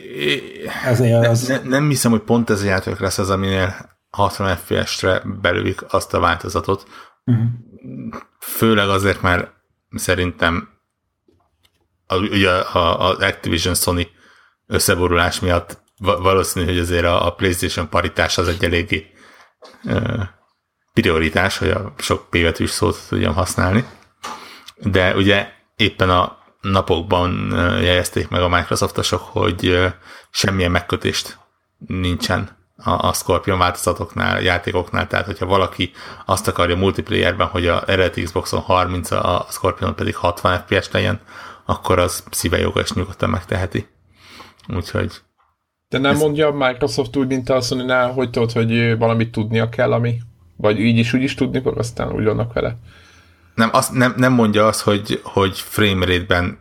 ez az, ne, nem hiszem, hogy pont ez a játék lesz az, aminél 60 FPS-re belülik azt a változatot. uh-huh. Főleg azért, mert szerintem a, ugye a, az Activision Sony összeborulás miatt va- valószínű, hogy azért a, PlayStation paritás az egy eléggé prioritás, hogy a sok P betűs szót tudjam használni. De ugye éppen a napokban jegyezték meg a Microsoftosok, hogy semmilyen megkötést nincsen a, a Scorpion változatoknál, játékoknál, tehát hogyha valaki azt akarja multiplayerben, hogy a eredeti Xboxon 30, a Scorpion pedig 60 FPS legyen, akkor az szíve joga és nyugodtan megteheti. Úgyhogy De nem mondja a Microsoft úgy, mint a sony hogy tudod, hogy valamit tudnia kell, ami vagy így is úgy is tudni fog, aztán úgy vannak vele. nem, azt, nem, nem mondja azt, hogy, hogy frame rate-ben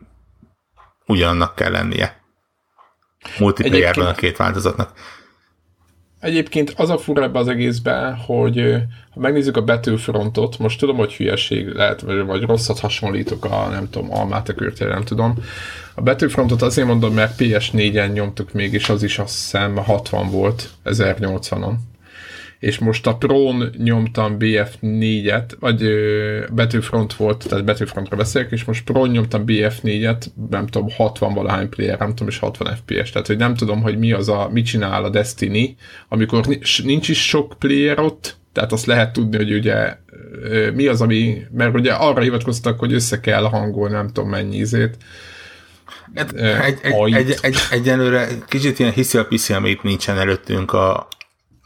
ugyanannak kell lennie. Multiplayerben a Egyébként- két változatnak. Egyébként az a fura ebbe az egészben, hogy ha megnézzük a Battlefrontot, most tudom, hogy hülyeség lehet, vagy, vagy rosszat hasonlítok a, nem tudom, almát a körtére, nem tudom. A Battlefrontot azért mondom, mert PS4-en nyomtuk még, és az is azt hiszem 60 volt, 1080-on. És most a Pro-n nyomtam BF4-et, vagy ö, Battlefront volt, tehát Battlefrontra beszélek, és most Pro-n nyomtam BF4-et, nem tudom, 60 valahány player, nem tudom, és 60 FPS, tehát hogy nem tudom, hogy mi az a, mit csinál a Destiny, amikor ni- nincs is sok player ott, tehát azt lehet tudni, hogy ugye mi az, ami, mert ugye arra hivatkoztak, hogy össze kell hangolni, nem tudom mennyi izét. Egy, Ö, egy, egy, ajt. egy, egy, egyenlőre kicsit ilyen hiszi a piszi, amit nincsen előttünk a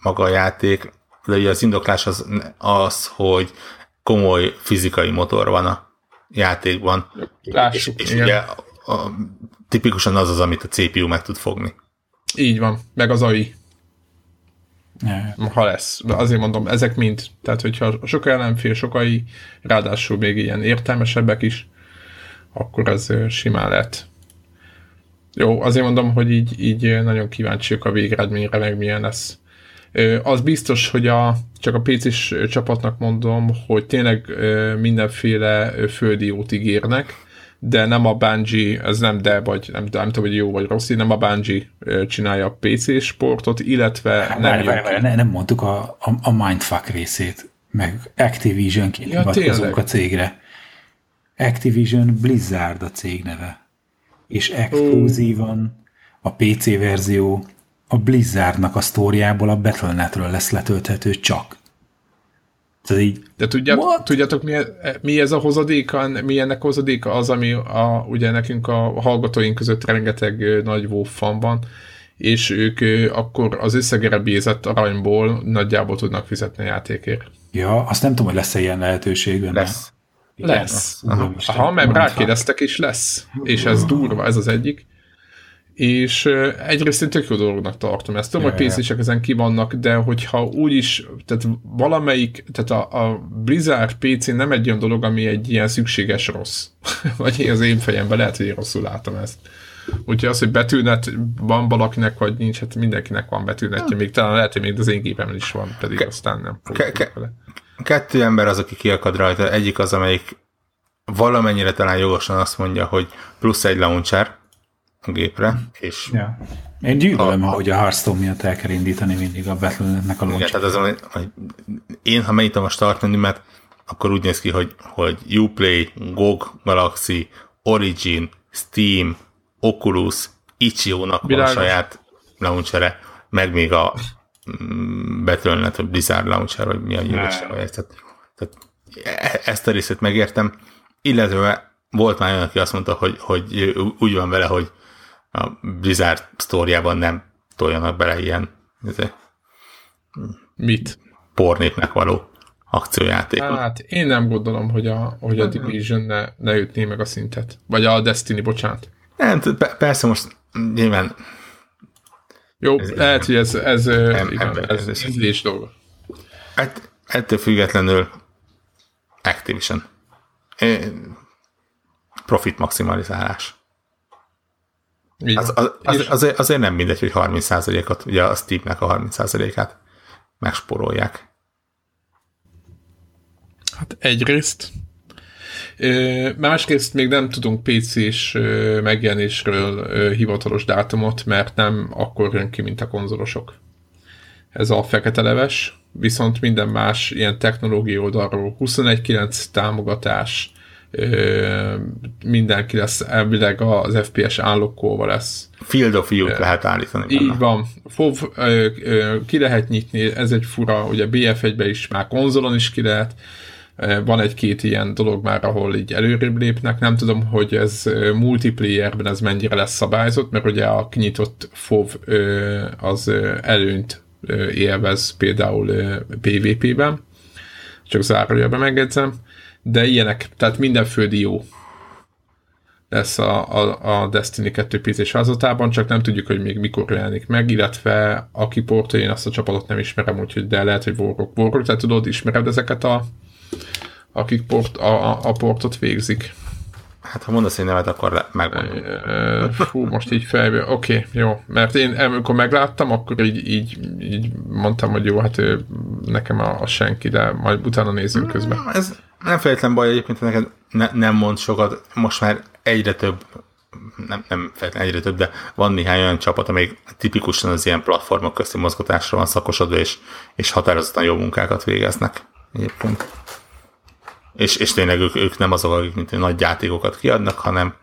maga a játék, de ugye az indoklás az, az, hogy komoly fizikai motor van a játékban. Lássuk, és, és igen. ugye a, a, tipikusan az az, amit a CPU meg tud fogni. Így van, meg az AI. Ha lesz. Azért mondom, ezek mind. Tehát, hogyha sok ellenfél, sokai, ráadásul még ilyen értelmesebbek is, akkor ez simán lehet. Jó, azért mondom, hogy így, így nagyon kíváncsiak a végeredményre, meg milyen lesz. Az biztos, hogy a, csak a PC-s csapatnak mondom, hogy tényleg mindenféle földi jót ígérnek, de nem a Bungie, ez nem de, vagy nem, nem tudom, hogy jó vagy rossz, nem a Bungie csinálja a PC sportot, illetve nem Várj, várj, várj, ne, nem mondtuk a, a, a Mindfuck részét, meg Activision-ként Ja, ja, hivatkozunk a cégre. Activision Blizzard a cég neve. És exkluzívan a PC verzió a Blizzardnak a sztóriából a Battle.net-ről lesz letölthető csak. Tehát így, De tudját, What? tudjátok, mi, mi ez a hozadéka, mi ennek hozadéka az, ami a, ugye nekünk a hallgatóink között rengeteg nagy WoW fan van, és ők akkor az összegerebézett aranyból nagyjából tudnak fizetni a játékért. ja, azt nem tudom, hogy lesz-e ilyen lehetőség. Lesz. Igen, Lesz. Úristen, Aha, mert rákérdeztek, és lesz. És ez durva, ez az egyik. És egyrészt én tök jó dolognak tartom ezt. Tudom, hogy. PC-sek ezen ki vannak, de hogyha úgyis, tehát valamelyik, tehát a, a Blizzard PC nem egy olyan dolog, ami egy ilyen szükséges rossz. Vagy az én fejemben lehet, hogy én rosszul látom ezt. Úgyhogy az, hogy betűnet van valakinek, vagy nincs, hát mindenkinek van betűnetje, még talán lehet, hogy még az én gépemben is van, pedig ke- aztán nem ke- ke- Kettő ember az, aki kiakad rajta. Egyik az, amelyik valamennyire talán jogosan azt mondja, hogy plusz egy launcher a gépre, és... Ja. Én gyűlölöm, a, hogy a Hearthstone miatt el kell indítani mindig a Battle.net-nek a launcher. Igen, tehát az, hogy én, ha megnyitom a start menümet, akkor úgy néz ki, hogy, hogy Uplay, GOG Galaxy, Origin, Steam, Oculus, Itch.io-nak van a saját launchere, meg még a mm, Battle.net, vagy Blizzard launcher, vagy mi a nyilvás tehát, tehát e- ezt a részét megértem, illetve volt már olyan, aki azt mondta, hogy, hogy úgy van vele, hogy a Blizzard sztóriában nem toljanak bele ilyen ezért, Mit? pornépnek való akciójátékot. Hát én nem gondolom, hogy a, hogy a Division ne, ne ütné meg a szintet. Vagy a Destiny, bocsánat. Nem, persze most nyilván jó, ez lehet, hogy ez, ez, nem, igen, ez, ez, ez is dolga. Hát, ettől függetlenül Activision. Profit maximalizálás. Az, az, az, azért, azért nem mindegy, hogy 30%-ot, ugye a Steam-nek a 30%-át megsporolják. Hát egyrészt. Másrészt még nem tudunk PC-s megjelenésről hivatalos dátumot, mert nem akkor jön ki, mint a konzolosok. Ez a fekete leves, viszont minden más ilyen technológiai oldalról 21.9 támogatás, mindenki lesz elvileg az FPS állokóval lesz. Field of view lehet állítani. Így benne. van. FOV ki lehet nyitni, ez egy fura, ugye BF1-be is már konzolon is ki lehet, van egy-két ilyen dolog már, ahol így előrébb lépnek. Nem tudom, hogy ez multiplayerben ez mennyire lesz szabályzott, mert ugye a kinyitott FOV az előnyt élvez például PvP-ben. Csak zárójelben megjegyzem. De ilyenek, tehát minden földi jó lesz a, a, a Destiny 2 PC házatában, csak nem tudjuk, hogy még mikor jelenik meg, illetve aki portolja, én azt a csapatot nem ismerem, úgyhogy de lehet, hogy Warrock. Warrock, te tudod, ismered ezeket a akik port, a, a portot végzik. Hát ha mondasz egy nevet, akkor megmondom. Fú, most így fejbe, oké, okay, jó. Mert én amikor megláttam, akkor így, így, így mondtam, hogy jó, hát ő, nekem a, a senki, de majd utána nézzünk közben. Ez nem feltétlen baj egyébként, hogy neked ne, nem mond sokat. Most már egyre több nem, nem feltétlenül egyre több, de van néhány olyan csapat, amelyik tipikusan az ilyen platformok közti mozgatásra van szakosodva, és, és határozottan jó munkákat végeznek egyébként és, és tényleg ők, ők nem azok, akik mint nagy játékokat kiadnak, hanem,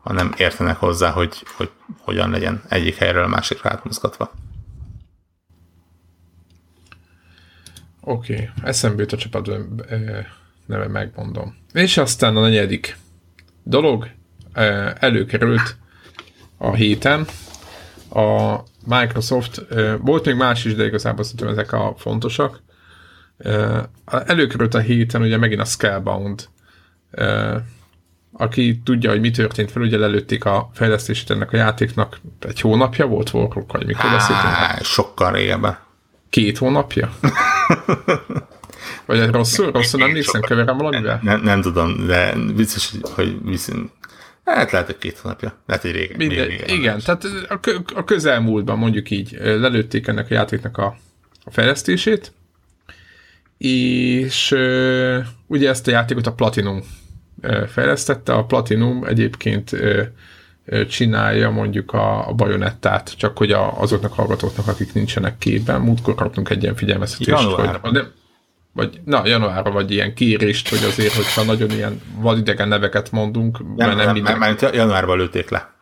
hanem értenek hozzá, hogy, hogy hogyan legyen egyik helyről másikra átmozgatva. Oké, okay. eszembe jut a csapat neve, megmondom. És aztán a negyedik dolog előkerült a héten. A Microsoft, volt még más is, de igazából szerintem ezek a fontosak. Előkerült a héten ugye megint a Scalebound. Aki tudja, hogy mi történt fel, ugye lelőtték a fejlesztését ennek a játéknak egy hónapja volt Warcraft, vagy mikor beszéltünk? Sokkal régebben. Két hónapja? Vagy rosszul? Rosszul nem nézem, keverem valamivel? Nem, nem tudom, de biztos, hogy viszont Hát lehet, hogy két hónapja. Lehet, hogy régen. Minden, régen igen, tehát a közelmúltban mondjuk így lelőtték ennek a játéknak a, a fejlesztését, és ugye ezt a játékot a Platinum fejlesztette, a Platinum egyébként csinálja mondjuk a, a bajonettát, csak hogy a, azoknak hallgatóknak, akik nincsenek képben, múltkor kaptunk egy ilyen figyelmeztetést, hogy nem, vagy, na, januárban vagy ilyen kérést, hogy azért, hogyha nagyon ilyen vadidegen neveket mondunk, nem, mert nem, nem minden... Mert januárban lőtték le.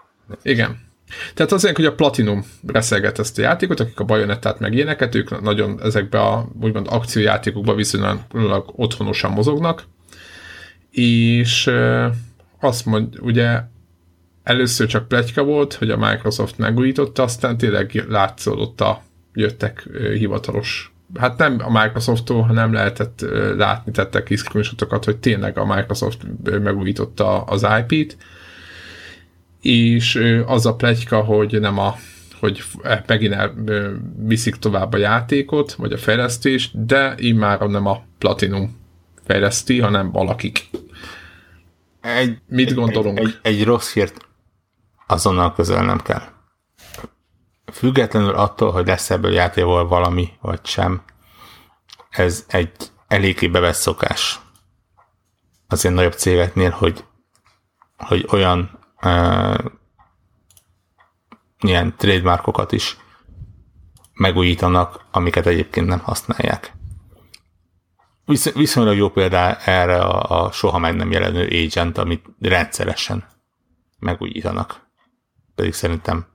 Igen. Tehát azért, hogy a Platinum reszelget ezt a játékot, akik a Bajonettát meg ilyeneket, ők nagyon ezekbe a úgymond akciójátékokban viszonylag otthonosan mozognak, és azt mond, ugye először csak pletyka volt, hogy a Microsoft megújította, aztán tényleg látszódott a jöttek hivatalos. Hát nem a Microsofttól, hanem lehetett látni, tettek ki hogy tényleg a Microsoft megújította az IP-t, és az a plegyka, hogy nem a hogy megint viszik tovább a játékot, vagy a fejlesztést, de immáron nem a Platinum fejleszti, hanem valakik. Egy, Mit gondolunk? Egy, egy, egy rossz hírt azonnal közölnem kell. Függetlenül attól, hogy lesz ebből játékból valami, vagy sem, ez egy eléggé bevett szokás az ilyen nagyobb cégeknél, hogy, hogy olyan uh, ilyen trademarkokat is megújítanak, amiket egyébként nem használják. Visz, viszonylag jó példa erre a, a soha meg nem jelenő agent, amit rendszeresen megújítanak. Pedig szerintem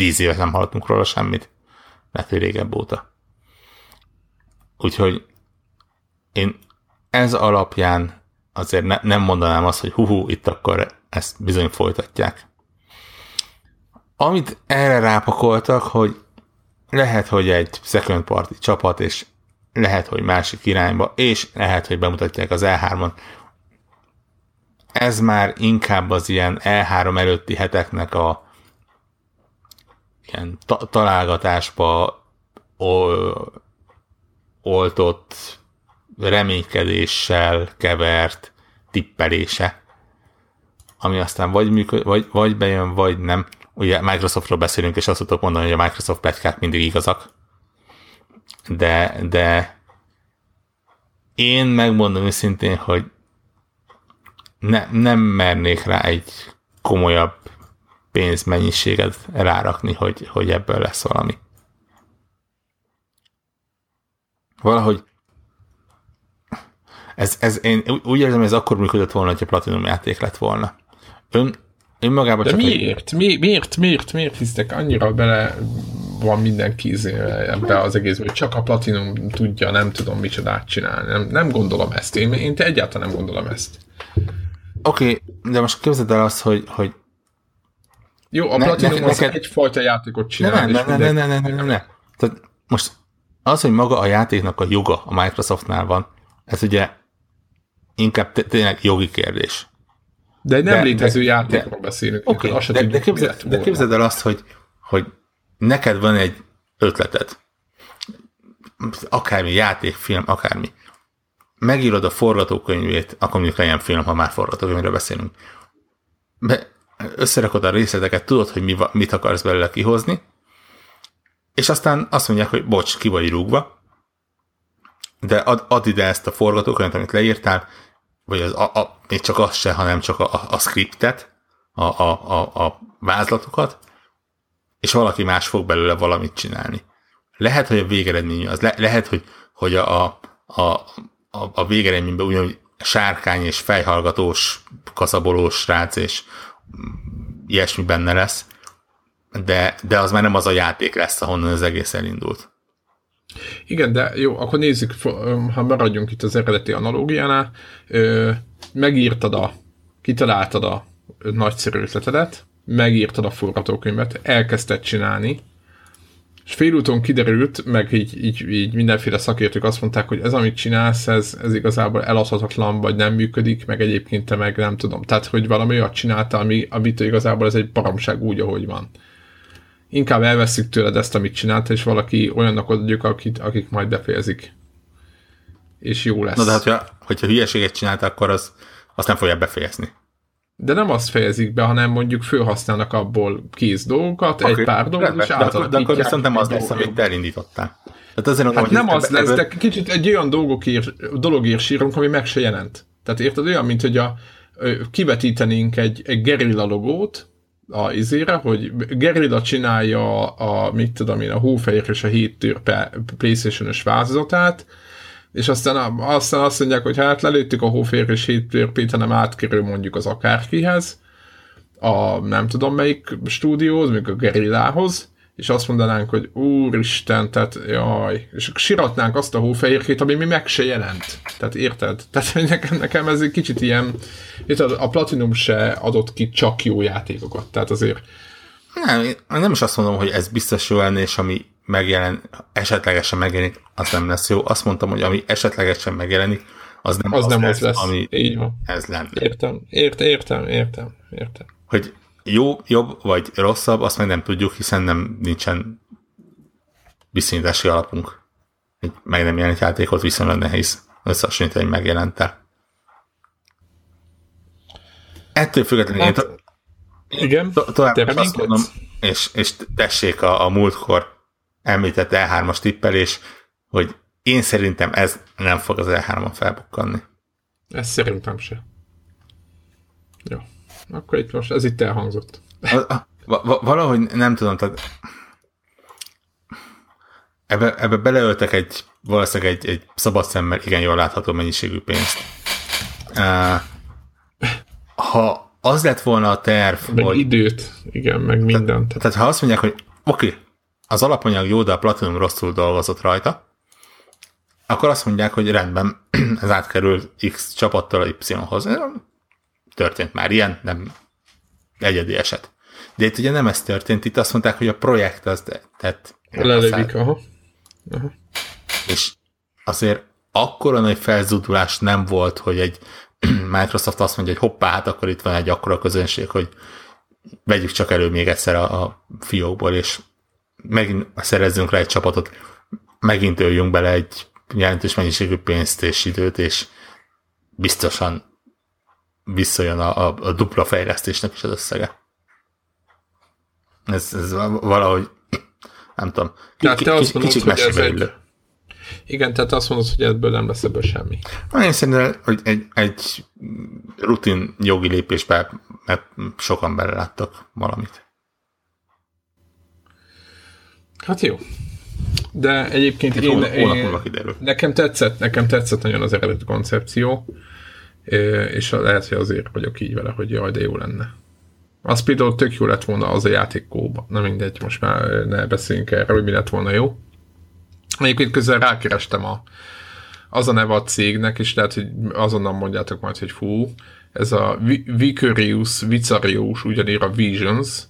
tíz évet nem hallottunk róla semmit. Lehet, hogy régebb óta. Úgyhogy én ez alapján azért ne, nem mondanám azt, hogy hú, itt akkor ezt bizony folytatják. Amit erre rápakoltak, hogy lehet, hogy egy second party csapat, és lehet, hogy másik irányba, és lehet, hogy bemutatják az E3-on. Ez már inkább az ilyen E3 előtti heteknek a ilyen ta- találgatásba ol- oltott reménykedéssel kevert tippelése, ami aztán vagy, működ, vagy, vagy bejön, vagy nem. Ugye Microsoftról beszélünk, és azt tudok mondani, hogy a Microsoft pletykák mindig igazak. De, de én megmondom őszintén, hogy ne, nem mernék rá egy komolyabb pénzmennyiséget rárakni, hogy, hogy ebből lesz valami. Valahogy ez, ez én úgy érzem, hogy ez akkor működött volna, hogyha Platinum játék lett volna. Ön, önmagában De csak miért? Egy... Mi, miért? Miért? Miért hisztek annyira bele van mindenki ebbe az egész, hogy csak a Platinum tudja, nem tudom micsodát csinálni. Nem, nem gondolom ezt. Én, én te egyáltalán nem gondolom ezt. Oké, okay, de most képzeld el azt, hogy, hogy jó, a ne, Platinum ne, az neked... egyfajta játékot csinál. Ne, ne, ne, ne, ne, ne, ne, ne. Tehát most az, hogy maga a játéknak a joga a Microsoftnál van, ez ugye inkább tényleg jogi kérdés. De egy nem de, létező de, játékról de, beszélünk. Okay, de, de, de, képzeld, de képzeld el azt, hogy, hogy neked van egy ötleted. Akármi játékfilm, akármi. Megírod a forgatókönyvét, akkor mondjuk legyen film, ha már forgatókönyvről beszélünk. Be, összerakod a részleteket, tudod, hogy mi, mit akarsz belőle kihozni, és aztán azt mondják, hogy bocs, ki vagy rúgva, de ad, add ide ezt a forgatókönyvet, amit leírtál, vagy az, a, a, még csak az se, hanem csak a, a, a scriptet, a, a, a, a vázlatokat, és valaki más fog belőle valamit csinálni. Lehet, hogy a végeredmény az, le, lehet, hogy, hogy a, a, a, a végeredményben ugyanúgy sárkány és fejhallgatós, kaszabolós srác és ilyesmi benne lesz, de, de az már nem az a játék lesz, ahonnan az egész elindult. Igen, de jó, akkor nézzük, ha maradjunk itt az eredeti analógiánál, megírtad a, kitaláltad a nagyszerű ötletedet, megírtad a forgatókönyvet, elkezdted csinálni, és félúton kiderült, meg így, így, így mindenféle szakértők azt mondták, hogy ez, amit csinálsz, ez, ez igazából eladhatatlan, vagy nem működik, meg egyébként te meg nem tudom. Tehát, hogy valami olyat csinálta, ami, amit igazából ez egy baromság úgy, ahogy van. Inkább elveszük tőled ezt, amit csinálta, és valaki olyannak adjuk, akit, akik majd befejezik. És jó lesz. Na de hát, hogyha hülyeséget csinálta, akkor az, azt nem fogja befejezni de nem azt fejezik be, hanem mondjuk fölhasználnak abból kész dolgokat, okay. egy pár dolgot, és de, de akkor viszont nem az lesz, amit te elindítottál. Tehát azért hát nem az lesz, de kicsit egy olyan dolgok ír, dolog ír sírunk, ami meg se jelent. Tehát érted, olyan, mint hogy a, kivetítenénk egy, egy gerilla logót a izére, hogy gerilla csinálja a, a mit tudom én, a hófehér és a héttőr PlayStation-ös változatát, és aztán, aztán azt mondják, hogy hát lelőttük a hófér és hétférpét, hanem átkerül mondjuk az akárkihez, a nem tudom melyik stúdióhoz, mondjuk a gerillához, és azt mondanánk, hogy úristen, tehát jaj, és siratnánk azt a hófehérkét, ami mi meg se jelent. Tehát érted? Tehát nekem, nekem ez egy kicsit ilyen, érted, a Platinum se adott ki csak jó játékokat, tehát azért nem, nem is azt mondom, hogy ez biztos jó lenne, és ami megjelen, esetlegesen megjelenik, az nem lesz jó. Azt mondtam, hogy ami esetlegesen megjelenik, az nem az, az nem lesz, az lesz, ami Így van. ez lenne. Értem, értem, értem, értem, értem. Hogy jó, jobb vagy rosszabb, azt meg nem tudjuk, hiszen nem nincsen viszonyítási alapunk. Egy meg nem jelent játékot viszonylag nehéz összehasonlítani egy megjelentel. Ettől függetlenül hát, én, Igen, to- tovább te azt mondom, és, és tessék a, a múltkor említett E3-as tippelés, hogy én szerintem ez nem fog az E3-on felbukkanni. Ez szerintem se. Jó. Akkor itt most, ez itt elhangzott. Valahogy nem tudom, tehát ebbe, ebbe beleöltek egy, valószínűleg egy, egy szabad szemmel igen jól látható mennyiségű pénzt. Ha az lett volna a terv, Meg hogy időt, igen, meg mindent. tehát ha azt mondják, hogy oké, okay, az alapanyag jó, de a Platinum rosszul dolgozott rajta, akkor azt mondják, hogy rendben, ez átkerül X csapattól a Y-hoz. Történt már ilyen, nem egyedi eset. De itt ugye nem ez történt, itt azt mondták, hogy a projekt az tett Lelövik, aha. aha. és azért akkora nagy felzudulás nem volt, hogy egy Microsoft azt mondja, hogy hoppá, hát akkor itt van egy akkora közönség, hogy vegyük csak elő még egyszer a, a fiókból, és megint szerezzünk rá egy csapatot, megint öljünk bele egy jelentős mennyiségű pénzt és időt, és biztosan visszajön a, a, a dupla fejlesztésnek is az összege. Ez, ez valahogy, nem tudom, Tehát te azt mondod, kicsit mesébe egy- illő. Igen, tehát azt mondod, hogy ebből nem lesz ebből semmi. Én szerintem, hogy egy, egy rutin jogi lépésbe mert sokan beleláttak valamit. Hát jó. De egyébként Egy én, hónap, hónap én, múlva kiderül. nekem tetszett, nekem tetszett nagyon az eredeti koncepció, és lehet, hogy azért vagyok így vele, hogy jaj, de jó lenne. Az például tök jó lett volna az a játék kóba. Na mindegy, most már ne beszéljünk erről, hogy mi lett volna jó. Egyébként közben rákerestem a, az a neve a cégnek, és lehet, hogy azonnal mondjátok majd, hogy fú, ez a Vi- Vicarious, Vicarious, ugyanír a Visions,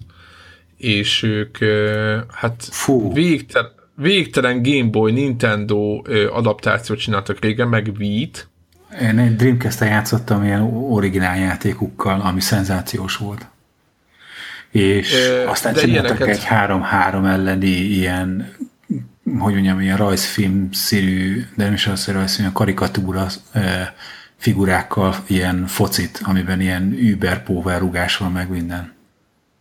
és ők hát Fú. végtelen, végtelen Game Boy, Nintendo adaptációt csináltak régen, meg Wii-t, Én egy Dreamcast-en játszottam ilyen originál játékukkal, ami szenzációs volt. És Ö, aztán csináltak ilyeneket- egy 3-3 elleni ilyen, hogy mondjam, ilyen rajzfilm-szerű, de nem is az, hogy rajzfilm, ilyen karikatúra ö, figurákkal ilyen focit, amiben ilyen über-power rugás van, meg minden.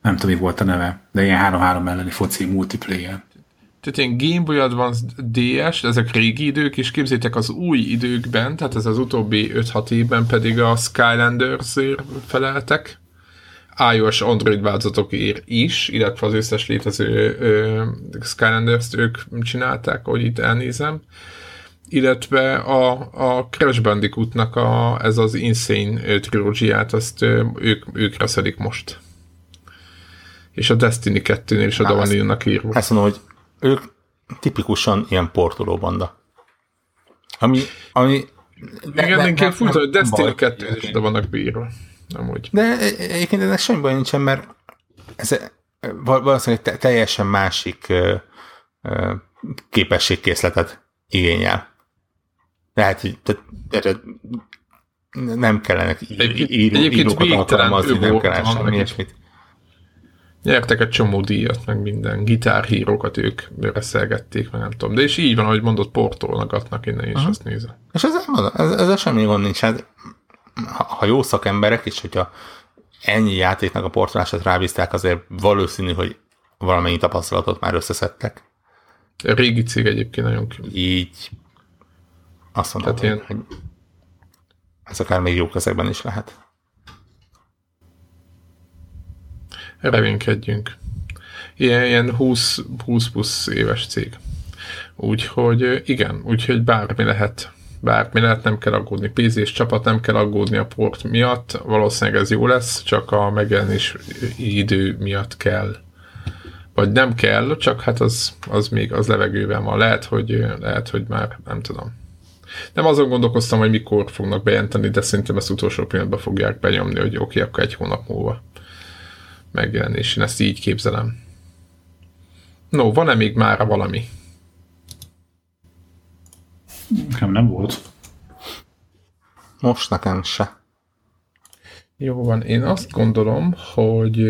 Nem tudom, mi volt a neve, de ilyen 3-3 elleni foci multiplayer. Tehát ilyen Game Boy Advance DS, ezek régi idők, és képzétek az új időkben, tehát ez az utóbbi 5-6 évben pedig a Skylanders feleltek, iOS Android változatokért is, illetve az összes létező ö, Skylanders-t ők csinálták, ahogy itt elnézem, illetve a, a Crash Bandicootnak a, ez az Insane trilógiát, azt ö, ők, ők reszelik most. És a Destiny 2-nél is oda Na, van írnak írva. Ezt mondom, hogy ők tipikusan ilyen portoló banda. Ami, ami Igen, inkább furcsa, hogy Destiny baj. 2 is oda vannak bírva. Amúgy. De egyébként ennek semmi baj nincsen, mert ez val- valószínűleg te- teljesen másik ö, ö, képességkészletet igényel. Lehet, hogy tehát, erre nem kellene írókat alkalmazni, nem kellene semmi ilyesmit. Nyertek egy csomó díjat, meg minden. Gitárhírókat ők reszelgették, meg nem tudom. De és így van, ahogy mondott, portolnagatnak innen is, azt nézem. És ez, ez, ezzel semmi gond nincs. Hát, ha, ha jó szakemberek, és hogyha ennyi játéknak a portolását rábízták, azért valószínű, hogy valamennyi tapasztalatot már összeszedtek. A régi cég egyébként nagyon kül. Így azt mondom, Tehát hogy, hogy ez akár még jó kezekben is lehet. Reménykedjünk. Ilyen, ilyen 20, 20 plusz éves cég. Úgyhogy igen, úgyhogy bármi lehet. Bármi lehet, nem kell aggódni. PC és csapat nem kell aggódni a port miatt. Valószínűleg ez jó lesz, csak a megjelenés idő miatt kell. Vagy nem kell, csak hát az, az még az levegőben van. Lehet, hogy, lehet, hogy már nem tudom. Nem azon gondolkoztam, hogy mikor fognak bejelenteni, de szerintem ezt utolsó pillanatban fogják benyomni, hogy oké, okay, akkor egy hónap múlva megjelenés. Én ezt így képzelem. No, van-e még mára valami? Nekem nem volt. Most nekem se. Jó van, én azt gondolom, hogy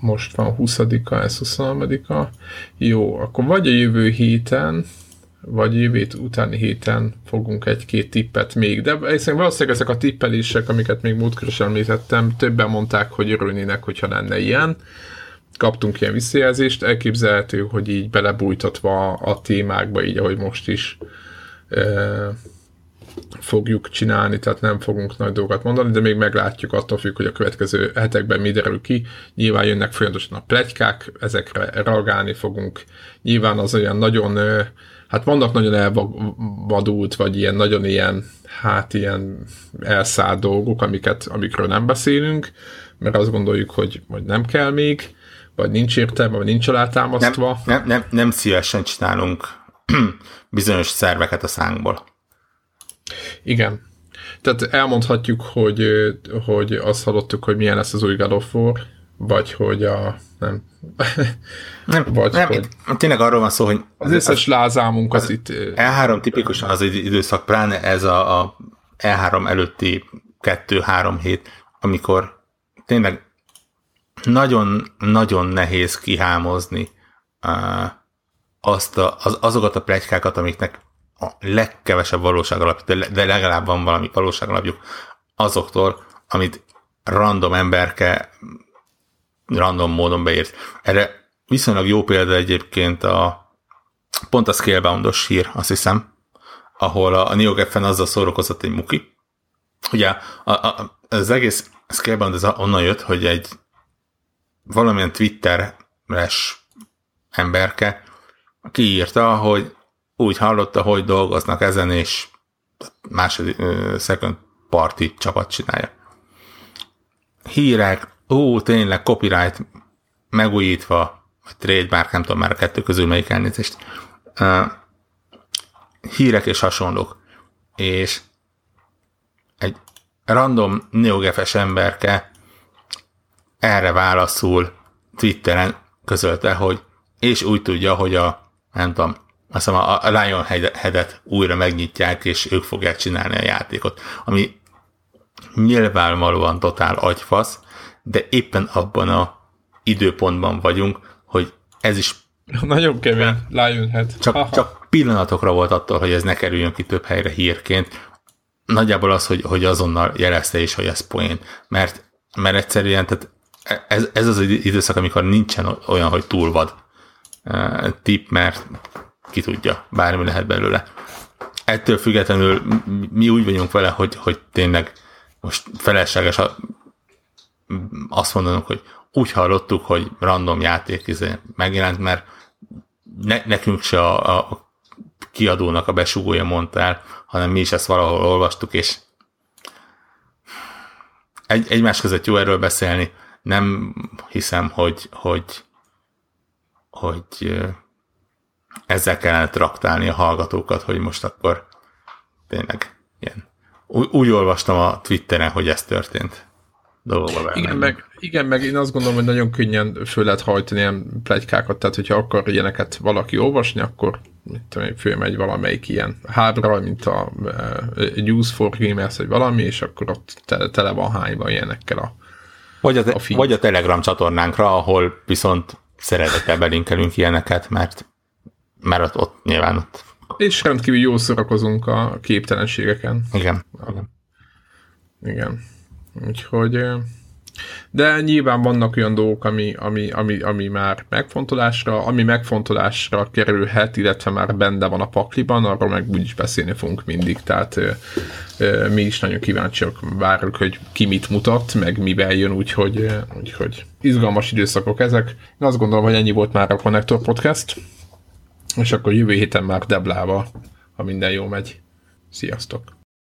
most van 20-a, ez 23-a. Jó, akkor vagy a jövő héten, vagy jövő utáni héten fogunk egy-két tippet még, de egyszerűen valószínűleg ezek a tippelések, amiket még múltkor is említettem, többen mondták, hogy örülnének, hogyha lenne ilyen. Kaptunk ilyen visszajelzést, elképzelhető, hogy így belebújtatva a témákba, így ahogy most is fogjuk csinálni, tehát nem fogunk nagy dolgokat mondani, de még meglátjuk attól függ, hogy a következő hetekben mi derül ki. Nyilván jönnek folyamatosan a plegykák, ezekre reagálni fogunk. Nyilván az olyan nagyon, hát vannak nagyon elvadult, vagy ilyen nagyon ilyen, hát ilyen elszállt dolgok, amiket, amikről nem beszélünk, mert azt gondoljuk, hogy, hogy nem kell még, vagy nincs értelme, vagy nincs alátámasztva. Nem, nem, nem, nem szívesen csinálunk bizonyos szerveket a szánkból. Igen. Tehát elmondhatjuk, hogy, hogy azt hallottuk, hogy milyen lesz az új God of War, vagy hogy a... Nem. nem, vagy nem hogy tényleg arról van szó, hogy... Az összes lázámunk az, az itt... E3 tipikusan az időszak, pláne ez a, a E3 előtti 2-3 hét, amikor tényleg nagyon-nagyon nehéz kihámozni uh, azt a, az, azokat a plegykákat, amiknek a legkevesebb valóság alapjuk, de legalább van valami valóság alapjuk azoktól, amit random emberke random módon beírt. Erre viszonylag jó példa egyébként a pont a Scalebound-os hír, azt hiszem, ahol a, a NeoGeffen azzal szórakozott egy muki. Ugye a, a, az egész Scalebound ez onnan jött, hogy egy valamilyen Twitter-es emberke kiírta, hogy úgy hallotta, hogy dolgoznak ezen, és második second party csapat csinálja. Hírek, ó, tényleg copyright megújítva, vagy trademark, nem tudom már a kettő közül melyik elnézést. Uh, hírek és hasonlók. És egy random neogefes emberke erre válaszul Twitteren közölte, hogy és úgy tudja, hogy a nem tudom, azt a Lionhead-et újra megnyitják, és ők fogják csinálni a játékot, ami nyilvánvalóan totál agyfasz, de éppen abban a időpontban vagyunk, hogy ez is nagyon kemény, Lionhead. Csak, csak pillanatokra volt attól, hogy ez ne kerüljön ki több helyre hírként. Nagyjából az, hogy, hogy azonnal jelezte is, hogy ez poén. Mert, mert egyszerűen tehát ez, ez az időszak, amikor nincsen olyan, hogy túl vad tip, mert ki tudja, bármi lehet belőle. Ettől függetlenül mi úgy vagyunk vele, hogy, hogy tényleg most felesleges azt mondanunk, hogy úgy hallottuk, hogy random játék izé megjelent, mert ne, nekünk se a, a kiadónak a besugója mondta el, hanem mi is ezt valahol olvastuk, és egy, egymás között jó erről beszélni. Nem hiszem, hogy, hogy, hogy ezzel kellene traktálni a hallgatókat, hogy most akkor tényleg ilyen. Úgy, úgy olvastam a Twitteren, hogy ez történt. Dolgokba igen meg, igen, meg én azt gondolom, hogy nagyon könnyen föl lehet hajtani ilyen plegykákat, tehát hogyha akar ilyeneket valaki olvasni, akkor mit tudom, fölmegy valamelyik ilyen hábra, mint a uh, News for Gamers, vagy valami, és akkor ott tele, tele van hányva ilyenekkel a vagy a, te, a vagy a Telegram csatornánkra, ahol viszont szeretettel belinkelünk ilyeneket, mert mert ott, ott nyilván ott... És rendkívül jól szórakozunk a képtelenségeken. Igen. Igen. Úgyhogy... De nyilván vannak olyan dolgok, ami, ami, ami, ami már megfontolásra, ami megfontolásra kerülhet, illetve már benne van a pakliban, arról meg úgyis beszélni fogunk mindig, tehát ö, ö, mi is nagyon kíváncsiak, várjuk, hogy ki mit mutat, meg mivel jön, úgyhogy, úgyhogy izgalmas időszakok ezek. Én azt gondolom, hogy ennyi volt már a Connector Podcast. És akkor jövő héten már Deblával, ha minden jó megy. Sziasztok!